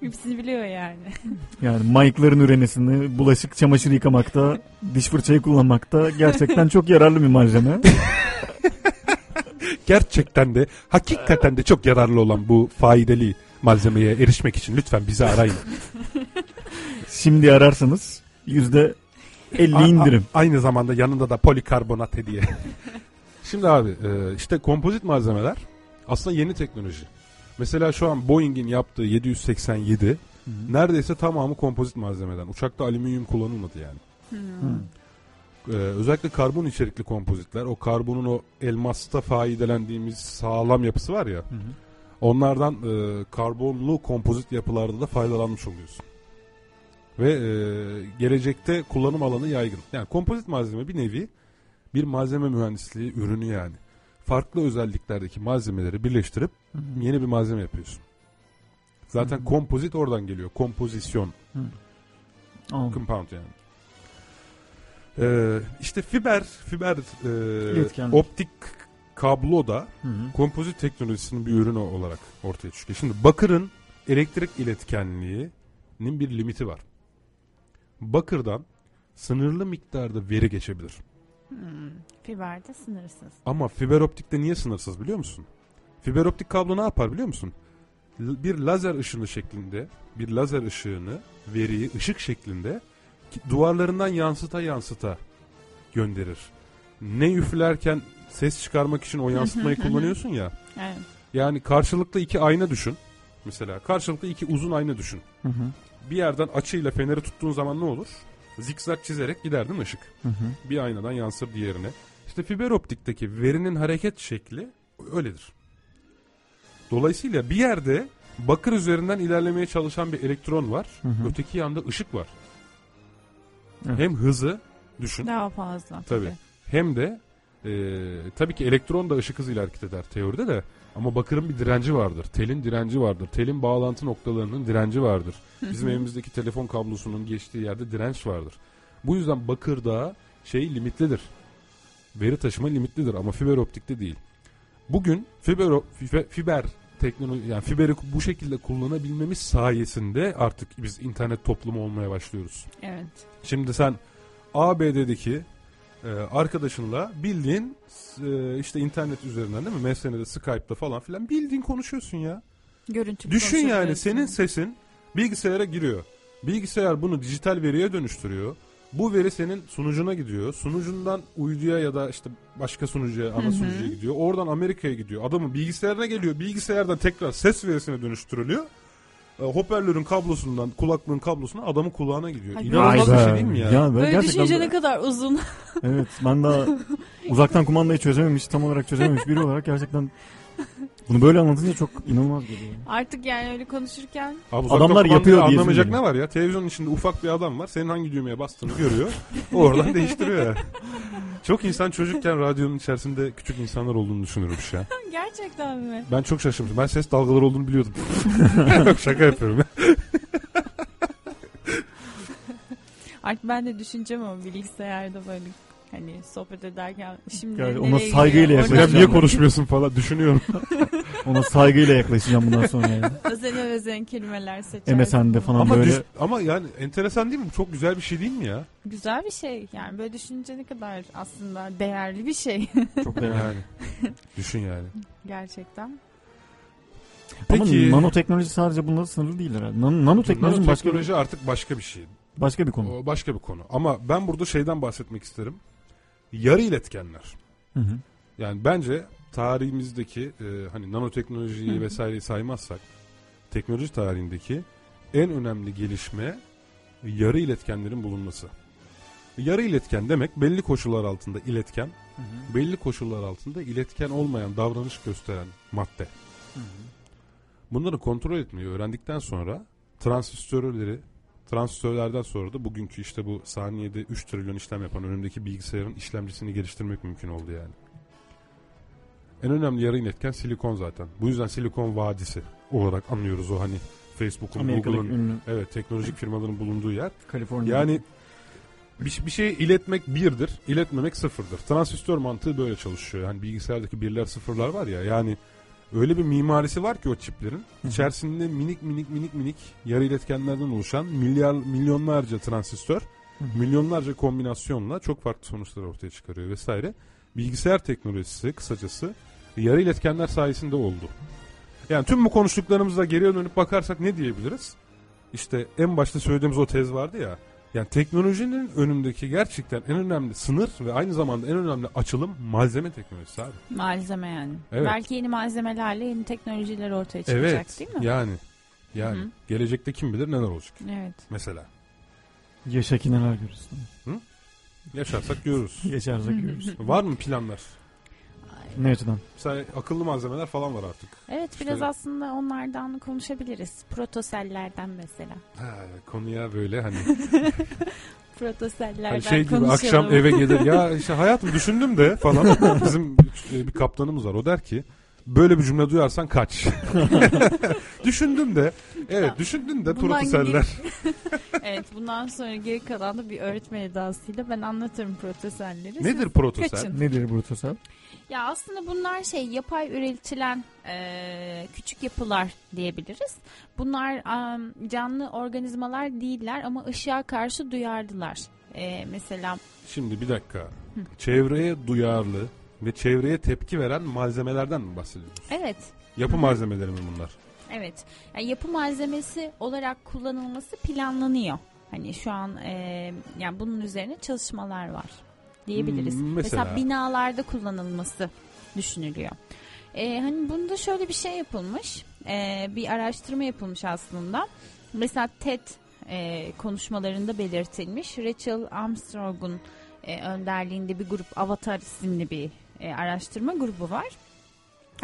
Hepsini biliyor yani. [laughs] Yani mayıkların ürenesini bulaşık çamaşır yıkamakta, diş fırçayı kullanmakta gerçekten çok yararlı bir malzeme. [laughs] Gerçekten de hakikaten de çok yararlı olan bu faydalı malzemeye erişmek için lütfen bizi arayın. [laughs] Şimdi ararsanız yüzde 50 A- a- indirim. aynı zamanda yanında da polikarbonat hediye. Şimdi abi e, işte kompozit malzemeler aslında yeni teknoloji. Mesela şu an Boeing'in yaptığı 787 neredeyse tamamı kompozit malzemeden. Uçakta alüminyum kullanılmadı yani. Ee, özellikle karbon içerikli kompozitler o karbonun o elmasta faydelendiğimiz sağlam yapısı var ya onlardan e, karbonlu kompozit yapılarda da faydalanmış oluyorsun. Ve e, gelecekte kullanım alanı yaygın. Yani kompozit malzeme bir nevi bir malzeme mühendisliği ürünü yani. Farklı özelliklerdeki malzemeleri birleştirip yeni bir malzeme yapıyorsun. Zaten kompozit oradan geliyor. Kompozisyon. Anladım. Compound yani. Ee, işte fiber fiber e, İletkenlik. optik kablo da Hı hı. kompozit teknolojisinin bir ürünü olarak ortaya çıkıyor. Şimdi bakırın elektrik iletkenliğinin bir limiti var. Bakırdan sınırlı miktarda veri geçebilir. Hmm. Fiberde sınırsız. Ama fiber optikte niye sınırsız biliyor musun? Fiber optik kablo ne yapar biliyor musun? Bir lazer ışını şeklinde, bir lazer ışığını, veriyi ışık şeklinde duvarlarından yansıta yansıta gönderir. Ne üflerken ses çıkarmak için o [laughs] yansıtmayı kullanıyorsun ya. Evet. Yani karşılıklı iki ayna düşün. Mesela karşılıklı iki uzun ayna düşün. Hı hı. Bir yerden açıyla feneri tuttuğun zaman ne olur? Zikzak çizerek gider değil mi ışık? Hı hı. Bir aynadan yansır diğerine. İşte fiber optikteki verinin hareket şekli öyledir. Dolayısıyla bir yerde bakır üzerinden ilerlemeye çalışan bir elektron var. Hı hı. Öteki yanda ışık var. Evet. Hem hızı düşün. Daha fazla. Tabii. Tabii. Hem de e, tabii ki elektron da ışık hızıyla hareket eder teoride de. Ama bakırın bir direnci vardır. Telin direnci vardır. Telin bağlantı noktalarının direnci vardır. [laughs] Bizim evimizdeki telefon kablosunun geçtiği yerde direnç vardır. Bu yüzden bakırda şey limitlidir. Veri taşıma limitlidir ama fiber optikte değil. Bugün fiber, fiber, fiber teknoloji yani fiberi bu şekilde kullanabilmemiz sayesinde artık biz internet toplumu olmaya başlıyoruz. Evet. Şimdi sen ABD'deki e, arkadaşınla bildiğin e, işte internet üzerinden değil mi? MSN'de, Skype'da falan filan bildiğin konuşuyorsun ya. Görüntülü Düşün yani senin sesin bilgisayara giriyor. Bilgisayar bunu dijital veriye dönüştürüyor. Bu veri senin sunucuna gidiyor. Sunucundan uyduya ya da işte başka sunucuya, ana sunucuya gidiyor. Oradan Amerika'ya gidiyor. Adamın bilgisayarına geliyor. Bilgisayardan tekrar ses verisine dönüştürülüyor. E, hoparlörün kablosundan, kulaklığın kablosuna adamın kulağına gidiyor. Ay, İnanılmaz bir şey değil mi ya? Ya ben Böyle gerçekten düşünce ne kadar uzun. Evet ben daha [laughs] uzaktan kumandayı çözememiş tam olarak çözememiş biri olarak gerçekten bunu böyle anlatınca çok inanılmaz geliyor. Artık yani öyle konuşurken Abi Adamlar kumandayı yapıyor diyesim Anlamayacak ne var ya? Televizyonun içinde ufak bir adam var. Senin hangi düğmeye bastığını görüyor. Oradan değiştiriyor. Çok insan çocukken radyonun içerisinde küçük insanlar olduğunu düşünürmüş ya. [laughs] gerçekten mi? Ben çok şaşırmıştım. Ben ses dalgaları olduğunu biliyordum. [laughs] Yok şaka yapıyorum. Artık ben de düşüneceğim ama bilgisayarda böyle hani sohbet ederken şimdi Yani ona saygıyla yaklaşacağım. niye konuşmuyorsun falan düşünüyorum. [laughs] Ona saygıyla yaklaşacağım bundan sonra yani. Özel özel kelimeler seçersin. MSN'de falan ama böyle düş- ama yani enteresan değil mi? Çok güzel bir şey değil mi ya? Güzel bir şey yani böyle düşününce ne kadar aslında değerli bir şey çok [laughs] değerli. Düşün yani. gerçekten. Ama Peki- nanoteknoloji sadece bununla sınırlı değil herhalde. Nan- nanoteknoloji başka bir, Nanoteknoloji artık başka bir şey. başka bir konu. O başka bir konu. Ama ben burada şeyden bahsetmek isterim. Yarı iletkenler. Hı hı. Yani bence tarihimizdeki e, hani nanoteknolojiyi Hı hı. vesaireyi saymazsak teknoloji tarihindeki en önemli gelişme yarı iletkenlerin bulunması. Yarı iletken demek belli koşullar altında iletken, belli koşullar altında iletken olmayan davranış gösteren madde. Bunları kontrol etmeyi öğrendikten sonra transistörleri transistörlerden sonra da bugünkü işte bu saniyede 3 trilyon işlem yapan önümdeki bilgisayarın işlemcisini geliştirmek mümkün oldu yani. En önemli yarı iletken silikon zaten. Bu yüzden silikon vadisi olarak anlıyoruz o hani Facebook'un, Google'ın, evet teknolojik firmaların bulunduğu yer. Kaliforniya. Yani bir, bir şeyi iletmek birdir, iletmemek sıfırdır. Transistör mantığı böyle çalışıyor. Yani bilgisayardaki birler sıfırlar var ya yani öyle bir mimarisi var ki o çiplerin. İçerisinde minik minik minik minik yarı iletkenlerden oluşan milyar milyonlarca transistör, milyonlarca kombinasyonla çok farklı sonuçlar ortaya çıkarıyor vesaire. Bilgisayar teknolojisi kısacası yarı iletkenler sayesinde oldu. Yani tüm bu konuştuklarımıza geriye dönüp bakarsak ne diyebiliriz? İşte en başta söylediğimiz o tez vardı ya. Yani teknolojinin önündeki gerçekten en önemli sınır ve aynı zamanda en önemli açılım malzeme teknolojisi abi. Malzeme yani. Evet. Belki yeni malzemelerle yeni teknolojiler ortaya çıkacak Evet. değil mi? Yani yani Hı hı. gelecekte kim bilir neler olacak Evet. mesela. Yaşa ki neler görürsün. Yaşarsak görürüz. [laughs] Yaşarsak görürüz. Var mı planlar? Ne açıdan? Mesela akıllı malzemeler falan var artık. Evet İşte- biraz aslında onlardan konuşabiliriz. Protosellerden mesela. Ha, konuya böyle hani, [laughs] Protosellerden hani şey gibi konuşalım. akşam eve gelir ya işte hayatım düşündüm de falan [laughs] bizim e, bir kaptanımız var o der ki böyle bir cümle duyarsan kaç. [laughs] düşündüm de evet düşündün de Bundan protoseller. [laughs] evet bundan sonra geri kalan da bir öğretmen edasıyla ben anlatırım protoselleri. Nedir protosel? kaçın. Nedir protosel? Ya aslında bunlar şey yapay üretilen e, küçük yapılar diyebiliriz. Bunlar am, canlı organizmalar değiller ama ışığa karşı duyarlılar. E, mesela Şimdi bir dakika. Çevreye duyarlı ve çevreye tepki veren malzemelerden mi bahsediyoruz? evet Yapı malzemeleri mi bunlar? evet yani yapı malzemesi olarak kullanılması planlanıyor. Hani şu an e, yani bunun üzerine çalışmalar var diyebiliriz. Hmm, mesela. mesela? binalarda kullanılması düşünülüyor. E, hani bunda şöyle bir şey yapılmış. E, bir araştırma yapılmış aslında. Mesela TED e, konuşmalarında belirtilmiş. Rachel Armstrong'un e, önderliğinde bir grup Avatar isimli bir e, araştırma grubu var.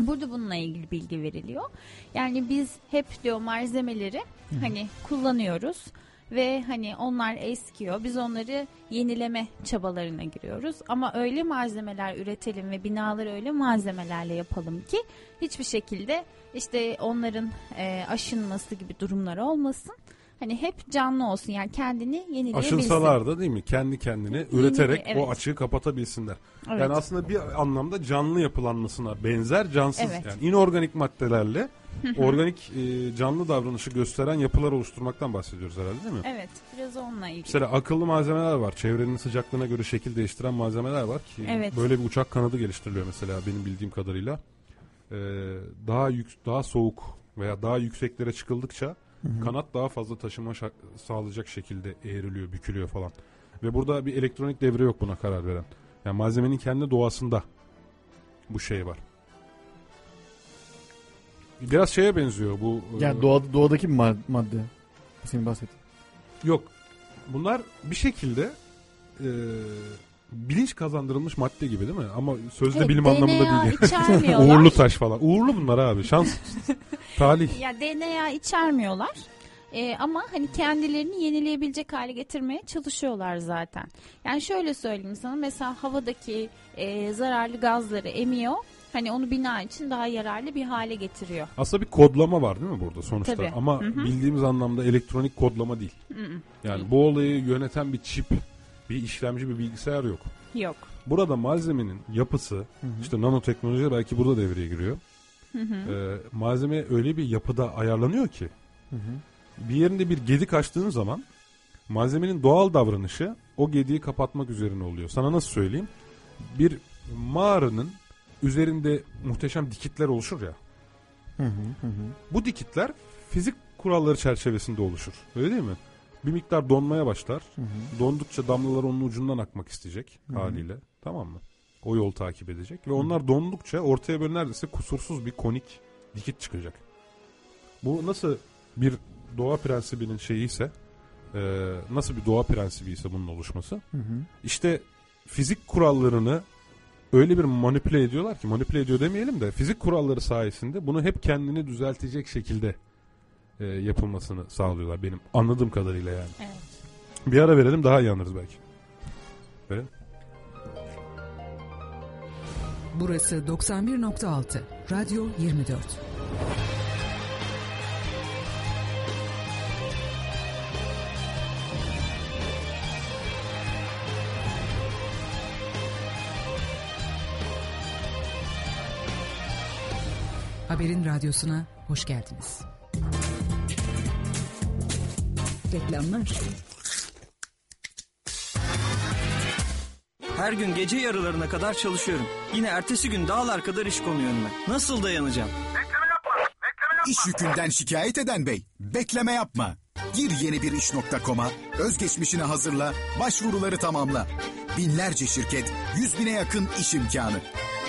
Burada bununla ilgili bilgi veriliyor. Yani biz hep diyor malzemeleri Hı hani kullanıyoruz ve hani onlar eskiyor. Biz onları yenileme çabalarına giriyoruz. Ama öyle malzemeler üretelim ve binaları öyle malzemelerle yapalım ki hiçbir şekilde işte onların e, aşınması gibi durumlar olmasın. Hani hep canlı olsun yani kendini yenileyebilsin. Aşınsalar da değil mi? Kendi kendine üreterek evet. o açığı kapatabilsinler. Evet. Yani aslında bir anlamda canlı yapılanmasına benzer cansız Evet. yani inorganik maddelerle organik e, canlı davranışı gösteren yapılar oluşturmaktan bahsediyoruz herhalde değil mi? Evet biraz onunla ilgili. Mesela akıllı malzemeler var. Çevrenin sıcaklığına göre şekil değiştiren malzemeler var ki Evet. böyle bir uçak kanadı geliştiriliyor mesela benim bildiğim kadarıyla. Ee, daha yük, daha soğuk veya daha yükseklere çıkıldıkça Kanat daha fazla taşıma şa- sağlayacak şekilde eğriliyor, bükülüyor falan. Ve burada bir elektronik devre yok buna karar veren. Yani malzemenin kendi doğasında bu şey var. Biraz şeye benziyor bu. Yani e, doğa, doğadaki bir ma- madde. Senin bahsettiğin. Yok. Bunlar bir şekilde e, bilinç kazandırılmış madde gibi değil mi? Ama sözde Evet, bilim DNA anlamında değil. içermiyorlar. [laughs] Uğurlu taş falan. Uğurlu bunlar abi. Şans. [laughs] Talih. Ya DNA içermiyorlar. Ee, ama hani kendilerini yenileyebilecek hale getirmeye çalışıyorlar zaten. Yani şöyle söyleyeyim sana mesela havadaki e, zararlı gazları emiyor. Hani onu bina için daha yararlı bir hale getiriyor. Aslında bir kodlama var değil mi burada sonuçta? Tabii. Ama Hı hı. bildiğimiz anlamda elektronik kodlama değil. Hı hı. Yani bu olayı yöneten bir çip, bir işlemci, bir bilgisayar yok. Yok. Burada malzemenin yapısı, hı. işte nanoteknoloji belki burada devreye giriyor. Hı hı. Ee, malzeme öyle bir yapıda ayarlanıyor ki Hı hı. bir yerinde bir gedik açtığın zaman malzemenin doğal davranışı o gediği kapatmak üzerine oluyor. Sana nasıl söyleyeyim? Bir mağaranın üzerinde muhteşem dikitler oluşur ya. Hı hı hı hı. Bu dikitler fizik kuralları çerçevesinde oluşur. Öyle değil mi? Bir miktar donmaya başlar. Hı hı. Dondukça damlalar onun ucundan akmak isteyecek Hı hı. haliyle. Tamam mı? O yol takip edecek. Ve onlar dondukça ortaya böyle neredeyse kusursuz bir konik dikit çıkacak. Bu nasıl bir doğa prensibinin şeyi ise e, nasıl bir doğa prensibi ise bunun oluşması. Hı hı. İşte fizik kurallarını öyle bir manipüle ediyorlar ki manipüle ediyor demeyelim de fizik kuralları sayesinde bunu hep kendini düzeltecek şekilde e, yapılmasını sağlıyorlar benim anladığım kadarıyla yani. Evet. Bir ara verelim daha iyi anlarız belki. Burası 91.6 Radyo 24. Haberin radyosuna hoş geldiniz. Reklamlar. Her gün gece yarılarına kadar çalışıyorum. Yine ertesi gün dağlar kadar iş konuyor önüme. Nasıl dayanacağım? İş yükünden şikayet eden bey, bekleme yapma. Gir yeni bir iş.com'a, özgeçmişini hazırla, başvuruları tamamla. Binlerce şirket, yüz bine yakın iş imkanı.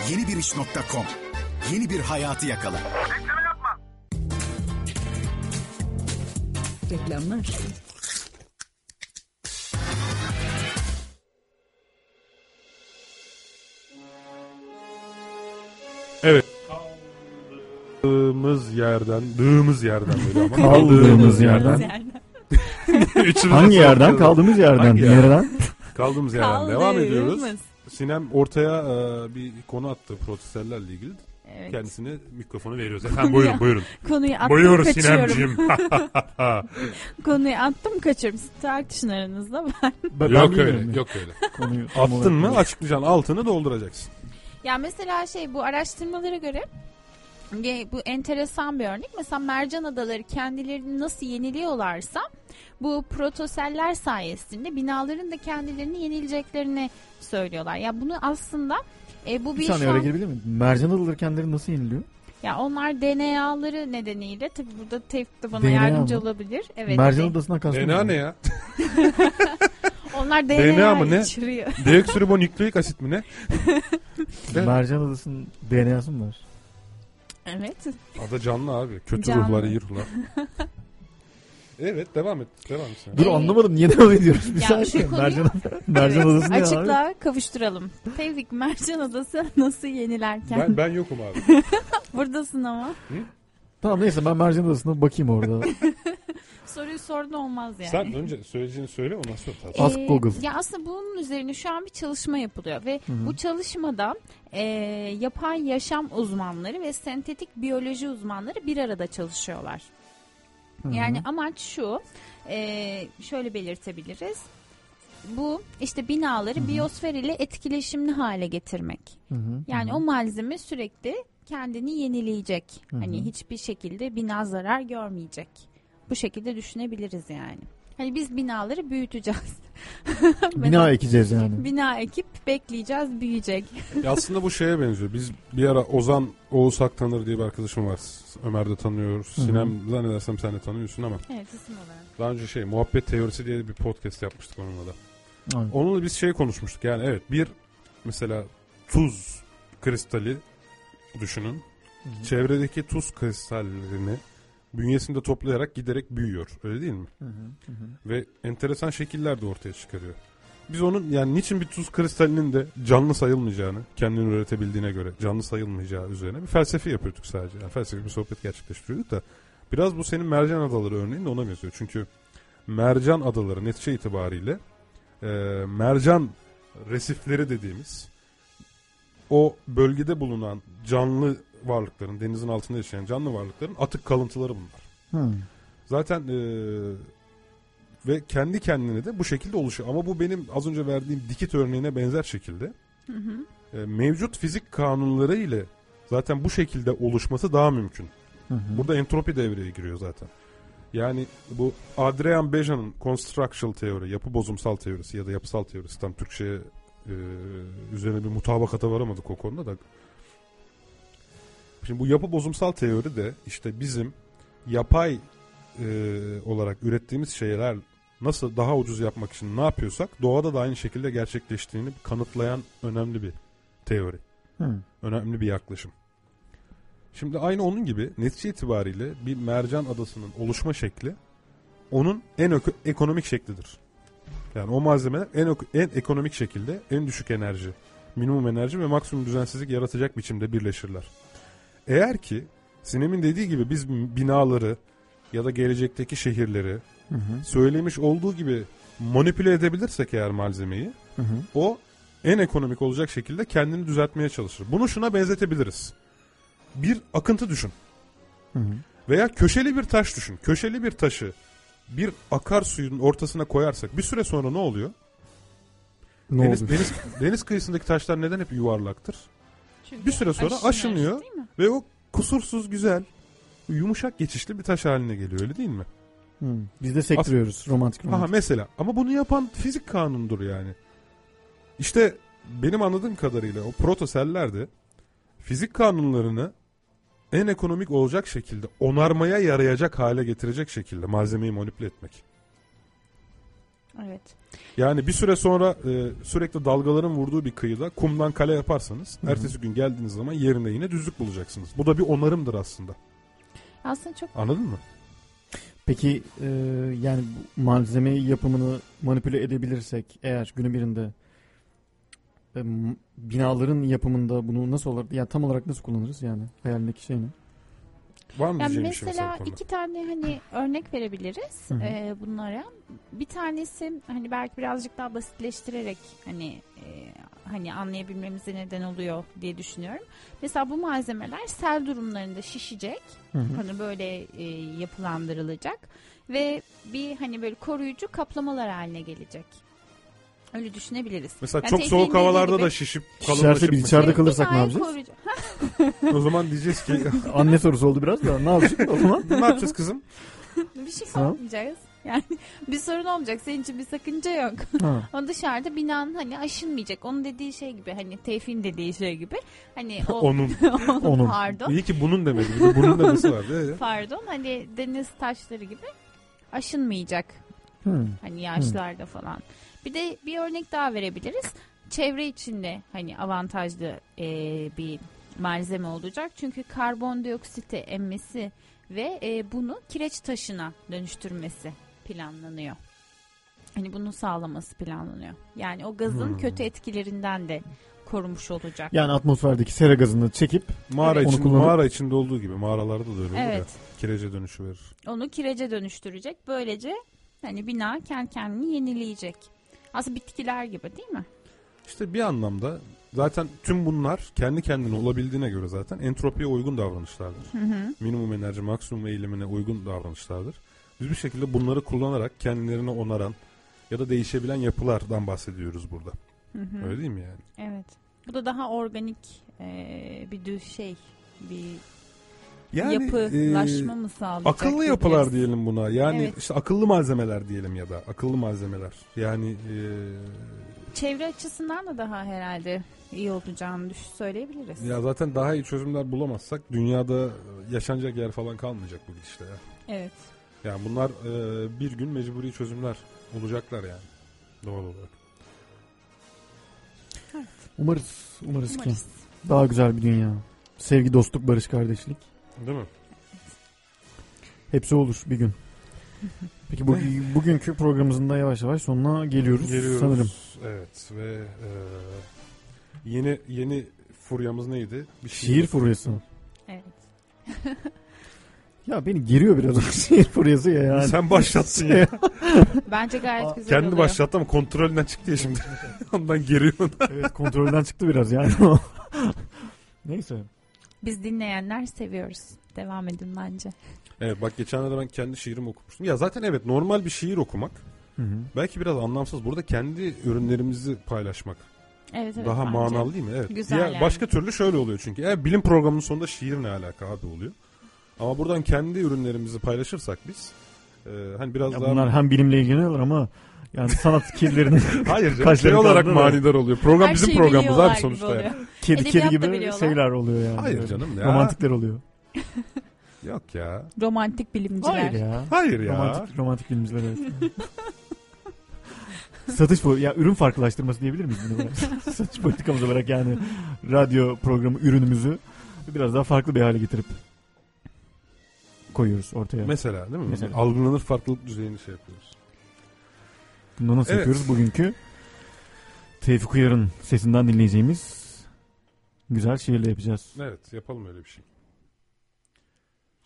Yeni bir iş.com, yeni bir hayatı yakala. Reklamlar. Evet. Kaldığımız yerden, dığımız yerden böyle ama. Kaldığımız yerden. [laughs] Üçümüz Hangi de yerden? Kaldığımız yerden. Hangi yerden? Nereden? Kaldığımız yerden devam ediyoruz. Sinem ortaya e, bir konu attı protesterlerle ilgili. Evet. Kendisine mikrofonu veriyoruz. Efendim buyurun buyurun. Konuyu attım Buyur kaçıyorum. Sinemciğim. [laughs] Konuyu attım kaçıyorum. Siz tartışın aranızda ben. Yok bilmiyorum öyle, ya. yok öyle. Konuyu tam Attın olarak mı açıklayacaksın altını dolduracaksın. Ya mesela şey bu araştırmalara göre bu enteresan bir örnek. Mesela mercan adaları kendilerini nasıl yeniliyorlarsa bu protoseller sayesinde binaların da kendilerini yenileceklerini söylüyorlar. Ya bunu aslında e, bu Bir bir saniye an- girebilir miyim? Mercan adaları kendileri nasıl yeniliyor? ya onlar DNA'ları nedeniyle tabi burada Tevfik de bana DNA yardımcı mı? olabilir. Evet. Mercan adasından kastım. DNA ne ya? [laughs] Onlar DNA, DNA mı ne? içeriyor. [laughs] Deoksiribonükleik asit mi ne? [laughs] Mercan adasının DNA'sı mı var? evet. Adı canlı abi. Kötü Canlı. ruhlar, iyi ruhlar. [laughs] Evet devam et. Devam et. sen. Dur anlamadım niye devam ediyoruz? Bir Ya saniye. konuyu- Mercan, Mercan Adası ne abi? Açıklığa kavuşturalım. Tevfik Mercan Adası nasıl yenilerken? Ben, ben yokum abi. Buradasın ama. Tamam neyse ben Mercan Adası'na bakayım orada. Soruyu sordun olmaz yani. Sen önce söyleyeceğini söyle ondan sonra tartış. Ask Ee, Google. Ya aslında bunun üzerine şu an bir çalışma yapılıyor ve Hı hı. bu çalışmada e, yapay yaşam uzmanları ve sentetik biyoloji uzmanları bir arada çalışıyorlar. Yani amaç şu, e, şöyle belirtebiliriz. Bu işte binaları biyosfer ile etkileşimli hale getirmek. Hı hı, Yani o malzeme sürekli kendini yenileyecek. Hani hiçbir şekilde bina zarar görmeyecek. Bu şekilde düşünebiliriz yani. Hani biz binaları büyüteceğiz. [laughs] Bina ekeceğiz yani. Bina ekip bekleyeceğiz, büyüyecek. Ya aslında bu şeye benziyor. Biz bir ara Ozan Oğuz Aktanır diye bir arkadaşım var. Ömer de tanıyor. Sinem zannedersem sen de tanıyorsun ama. evet isim olarak. Daha önce şey muhabbet teorisi diye bir podcast yapmıştık onunla da. Aynen. Onunla biz şey konuşmuştuk yani evet bir mesela tuz kristali düşünün. Çevredeki tuz kristallerini bünyesinde toplayarak giderek büyüyor. Öyle değil mi? Hı hı, hı. Ve enteresan şekiller de ortaya çıkarıyor. Biz onun yani niçin bir tuz kristalinin de canlı sayılmayacağını kendini üretebildiğine göre canlı sayılmayacağı üzerine bir felsefe yapıyorduk sadece. Yani felsefi bir sohbet gerçekleştiriyorduk da biraz bu senin mercan adaları örneğin de ona benziyor. Çünkü mercan adaları netice itibariyle e, mercan resifleri dediğimiz o bölgede bulunan canlı varlıkların denizin altında yaşayan canlı varlıkların atık kalıntıları bunlar. Hı. Zaten e, ve kendi kendine de bu şekilde oluşuyor. Ama bu benim az önce verdiğim dikit örneğine benzer şekilde Hı hı. e, mevcut fizik kanunları ile zaten bu şekilde oluşması daha mümkün. Hı hı. Burada entropi devreye giriyor zaten. Yani bu Adrian Bejan'ın constructional teori, yapı bozumsal teorisi ya da yapısal teorisi tam Türkçe e, üzerine bir mutabakata varamadık o konuda da. Şimdi bu yapı bozumsal teori de işte bizim yapay e, olarak ürettiğimiz şeyler nasıl daha ucuz yapmak için ne yapıyorsak doğada da aynı şekilde gerçekleştiğini kanıtlayan önemli bir teori. Hı. Önemli bir yaklaşım. Şimdi aynı onun gibi netice itibariyle bir mercan adasının oluşma şekli onun en ekonomik şeklidir. Yani o malzemeler en, en ekonomik şekilde en düşük enerji, minimum enerji ve maksimum düzensizlik yaratacak biçimde birleşirler. Eğer ki Sinem'in dediği gibi biz binaları ya da gelecekteki şehirleri Hı hı. söylemiş olduğu gibi manipüle edebilirsek eğer malzemeyi Hı hı. o en ekonomik olacak şekilde kendini düzeltmeye çalışır. Bunu şuna benzetebiliriz. Bir akıntı düşün. Hı hı. Veya köşeli bir taş düşün. Köşeli bir taşı bir akarsuyun ortasına koyarsak bir süre sonra ne oluyor? Ne deniz, deniz, deniz kıyısındaki taşlar neden hep yuvarlaktır? Çünkü bir süre sonra aşınıyor ve o kusursuz güzel yumuşak geçişli bir taş haline geliyor öyle değil mi? Hı. Biz de sektiriyoruz romantik romantik. Aha mesela ama bunu yapan fizik kanundur yani. İşte benim anladığım kadarıyla o protoseller de fizik kanunlarını en ekonomik olacak şekilde onarmaya yarayacak hale getirecek şekilde malzemeyi manipüle etmek. Evet. Yani bir süre sonra e, sürekli dalgaların vurduğu bir kıyıda kumdan kale yaparsanız Hı hı. ertesi gün geldiğiniz zaman yerine yine düzlük bulacaksınız. Bu da bir onarımdır aslında. Aslında çok Anladın mı? Peki e, yani malzeme yapımını manipüle edebilirsek eğer günü birinde e, binaların yapımında bunu nasıl olur? Yani tam olarak nasıl kullanırız yani hayalindeki şey ne? Var mı Yani şey mesela iki tane hani örnek verebiliriz e, bunlara. Bir tanesi hani belki birazcık daha basitleştirerek hani e, hani anlayabilmemize neden oluyor diye düşünüyorum. Mesela bu malzemeler sel durumlarında şişecek. Hı hı. Hani böyle e, yapılandırılacak ve bir hani böyle koruyucu kaplamalar haline gelecek. Öyle düşünebiliriz. Mesela Yani çok soğuk havalarda gibi- da şişip Şişerse kalınlaşıp biz içeride kalırsak ne yapacağız? koruyucu- o zaman diyeceğiz ki [laughs] Anne sorusu oldu biraz da ne yapacağız o zaman? ne yapacağız kızım? bir şey yapmayacağız. Yani [laughs] bir sorun olmayacak. Senin için bir sakınca yok. Ha. Ama dışarıda binanın hani aşınmayacak. Onun dediği şey gibi hani Tevfik'in dediği şey gibi. Hani [laughs] o, Onun. Onun. Pardon. İyi ki bunun demedi. De bunun demesi vardı. Ee? Pardon. Hani deniz taşları gibi aşınmayacak. Hı. Hani yaşlarda falan. Bir de bir örnek daha verebiliriz. Çevre içinde hani avantajlı e, bir malzeme olacak. Çünkü karbondioksiti emmesi ve e, bunu kireç taşına dönüştürmesi planlanıyor. Hani bunu sağlaması planlanıyor. Yani o gazın Hmm. kötü etkilerinden de korumuş olacak. Yani atmosferdeki sera gazını çekip Mağara onu için kullanıp mağara içinde olduğu gibi mağaralarda da öyle olur Evet. ya. Kirece dönüşü verir. Onu kirece dönüştürecek. Böylece hani bina kendi kendini yenileyecek. Aslında bitkiler gibi değil mi? İşte bir anlamda zaten tüm bunlar kendi kendine olabildiğine göre zaten entropiye uygun davranışlardır. Hı hı. Minimum enerji maksimum eğilimine uygun davranışlardır. Biz bir şekilde bunları kullanarak kendilerini onaran ya da değişebilen yapılardan bahsediyoruz burada. Hı hı. Öyle değil mi yani? Evet. Bu da daha organik e, bir şey bir Yani, yapılaşma e, mı sağlayacak? Akıllı yapılar diyelim buna. Yani Evet. işte akıllı malzemeler diyelim ya da akıllı malzemeler. Yani e, Çevre açısından da daha herhalde iyi olacağını düş söyleyebiliriz. ya zaten daha iyi çözümler bulamazsak dünyada yaşanacak yer falan kalmayacak bu gidişle ya. Evet. Yani bunlar e, bir gün mecburi çözümler olacaklar yani doğal olarak. umarız, umarız, Umarız. ki daha güzel bir dünya. Sevgi, dostluk, barış, kardeşlik. Değil mi? Hepsi olur bir gün. [laughs] Peki bu, bugünkü programımızın da yavaş yavaş sonuna geliyoruz, Geliyoruz. sanırım. Evet ve e, yeni yeni furyamız neydi? Bir Şiir furyası. Evet. [laughs] Ya beni geriyor biraz o [laughs] şiir furyası ya yani. Sen başlattın ya. [laughs] Bence gayet güzel Kendi oluyor. başlattı ama kontrolünden çıktı ya şimdi. Ondan geriyor. evet kontrolden çıktı biraz yani. Neyse. Biz dinleyenler seviyoruz. Devam edin bence. Evet bak geçenlerde ben kendi şiirimi okumuştum. Ya zaten evet normal bir şiir okumak Hı hı. belki biraz anlamsız. Burada kendi ürünlerimizi paylaşmak Evet evet. daha bence. manalı değil mi? Evet. Güzel Diğer- yani. Başka türlü şöyle oluyor çünkü. Eğer bilim programının sonunda şiir ne alaka abi oluyor. Ama buradan kendi ürünlerimizi paylaşırsak biz e, hani biraz Ya daha bunlar hem bilimle ilgileniyorlar ama yani sanat [laughs] kirlerini Hayır canım, kaşları şey olarak manidar oluyor. Program Her bizim şeyi programımız abi sonuçta. yani. Kedi Edebiyat kedi gibi şeyler oluyor yani. Hayır Böyle canım ya. Romantikler oluyor. Yok ya. Romantik bilimciler. Hayır ya. Hayır ya. Romantik, romantik bilimciler evet. [laughs] Satış bu ya ürün farklılaştırması diyebilir miyiz buna? [laughs] Satış politikamız olarak yani radyo programı ürünümüzü biraz daha farklı bir hale getirip koyuyoruz ortaya. Mesela değil mi? Mesela. Algılanır farklılık düzeyini şey yapıyoruz. Bunu nasıl Evet. yapıyoruz? Bugünkü Tevfik Uyar'ın sesinden dinleyeceğimiz güzel şiirle yapacağız. Evet yapalım öyle bir şey.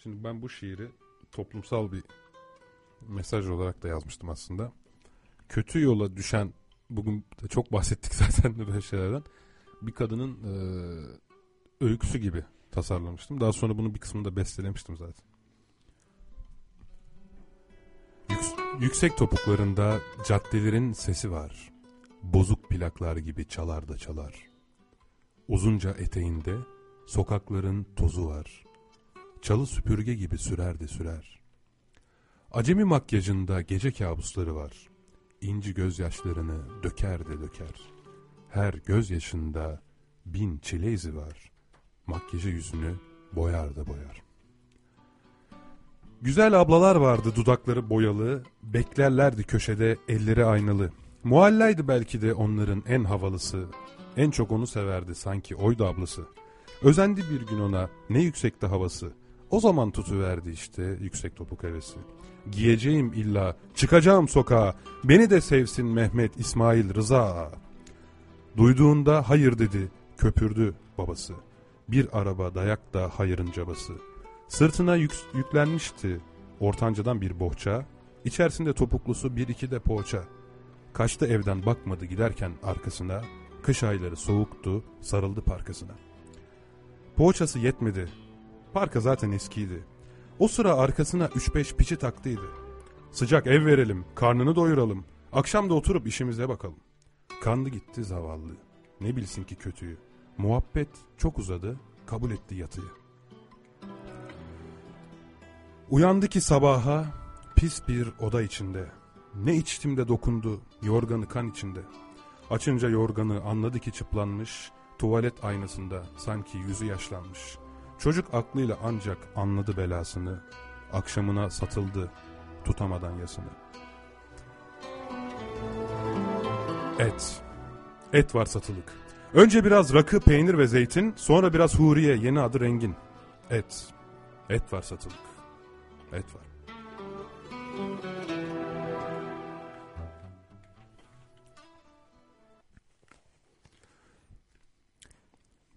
Şimdi ben bu şiiri toplumsal bir mesaj olarak da yazmıştım aslında. Kötü yola düşen bugün çok bahsettik [laughs] zaten de böyle şeylerden. Bir kadının e, öyküsü gibi tasarlamıştım. Daha sonra bunun bir kısmını da bestelemiştim zaten. Yük- yüksek topuklarında caddelerin sesi var. Bozuk plaklar gibi çalar da çalar. Uzunca eteğinde sokakların tozu var. Çalı süpürge gibi sürer de sürer. Acemi makyajında gece kabusları var. İnci gözyaşlarını döker de döker. Her gözyaşında bin çile izi var. Makyajı yüzünü boyar da boyar. Güzel ablalar vardı dudakları boyalı, beklerlerdi köşede elleri aynalı. Muallaydı belki de onların en havalısı. En çok onu severdi sanki oydu ablası. Özendi bir gün ona ne yüksekte havası. O zaman tutuverdi işte yüksek topuk hevesi. Giyeceğim illa, çıkacağım sokağa. Beni de sevsin Mehmet İsmail Rıza ağa. Duyduğunda hayır dedi, köpürdü babası. Bir araba dayak da hayırın cabası. Sırtına yük- yüklenmişti ortancadan bir bohça. İçerisinde topuklusu bir iki de poğaça. Kaçtı evden bakmadı giderken arkasına. Kış ayları soğuktu, sarıldı parkasına. Poğaçası yetmedi. Parka zaten eskiydi. O sıra arkasına 3-5 piçi taktıydı. Sıcak ev verelim, karnını doyuralım. Akşam da oturup işimize bakalım. Kandı gitti zavallı. Ne bilsin ki kötüyü. Muhabbet çok uzadı, kabul etti yatıyı. Uyandı ki sabaha pis bir oda içinde. Ne içtim de dokundu yorganı kan içinde. Açınca yorganı anladı ki çıplanmış. Tuvalet aynasında sanki yüzü yaşlanmış. Çocuk aklıyla ancak anladı belasını. Akşamına satıldı tutamadan yasını. Et. Et var satılık. Önce biraz rakı, peynir ve zeytin, sonra biraz huriye, yeni adı rengin. Et. Et var satılık. Et var.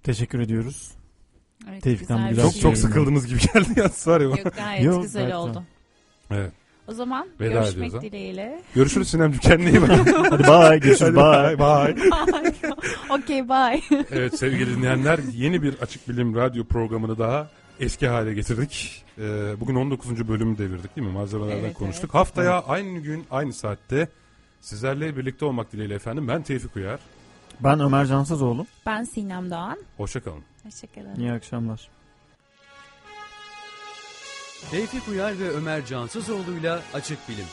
Teşekkür ediyoruz. Evet, Tevfik'ten güzel bir güzel Çok çok şey. sıkıldınız gibi geldi ya. Sorry. Yok gayet Yok, güzel gayet oldu. Evet. O zaman Veda görüşmek ediyoruz dileğiyle. Görüşürüz Sinemciğim kendine iyi bak. [laughs] Hadi bye, görüşürüz, Hadi bye. bye. [laughs] Okey bye. Evet sevgili dinleyenler yeni bir Açık Bilim Radyo programını daha eski hale getirdik. Ee, bugün 19. bölümü devirdik değil mi? Malzemelerden Evet, konuştuk. evet. Haftaya aynı gün aynı saatte sizlerle birlikte olmak dileğiyle efendim. Ben Tevfik Uyar. Ben Ömer Cansızoğlu. Ben Sinem Doğan. Hoşçakalın. Hoşçakalın. İyi akşamlar. Tevfik Uyar ve Ömer Cansızoğlu'yla Açık Bilim.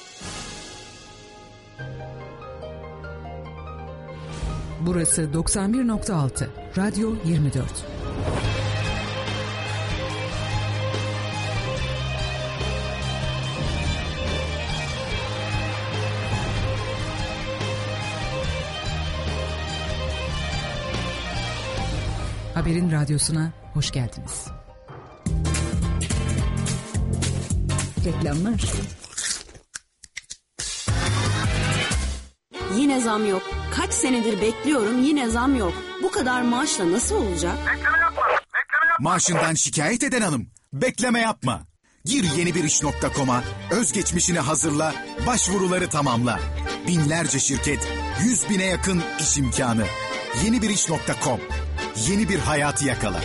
Burası 91.6 Radyo 24. Haberin radyosuna hoş geldiniz. Reklamlar. Yine zam yok. Kaç senedir bekliyorum yine zam yok. Bu kadar maaşla nasıl olacak? Maaşından şikayet eden hanım. Bekleme yapma. Gir yeni bir iş.com'a, özgeçmişini hazırla, başvuruları tamamla. Binlerce şirket, yüz bine yakın iş imkanı. Yeni bir iş.com. Yeni bir hayatı yakala.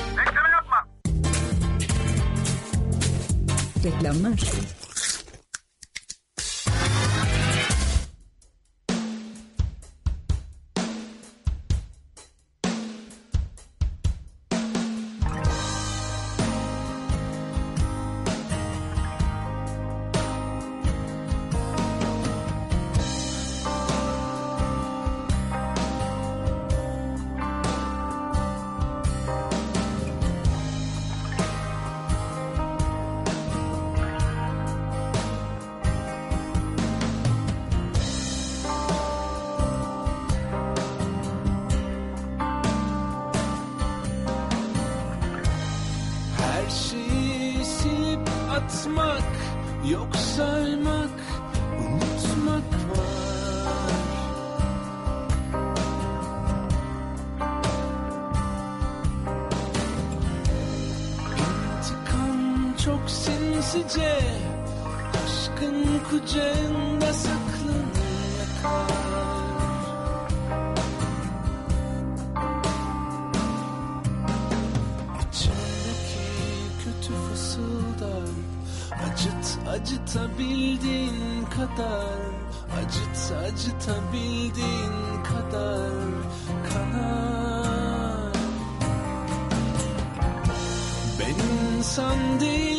Reklamlar. Her Ben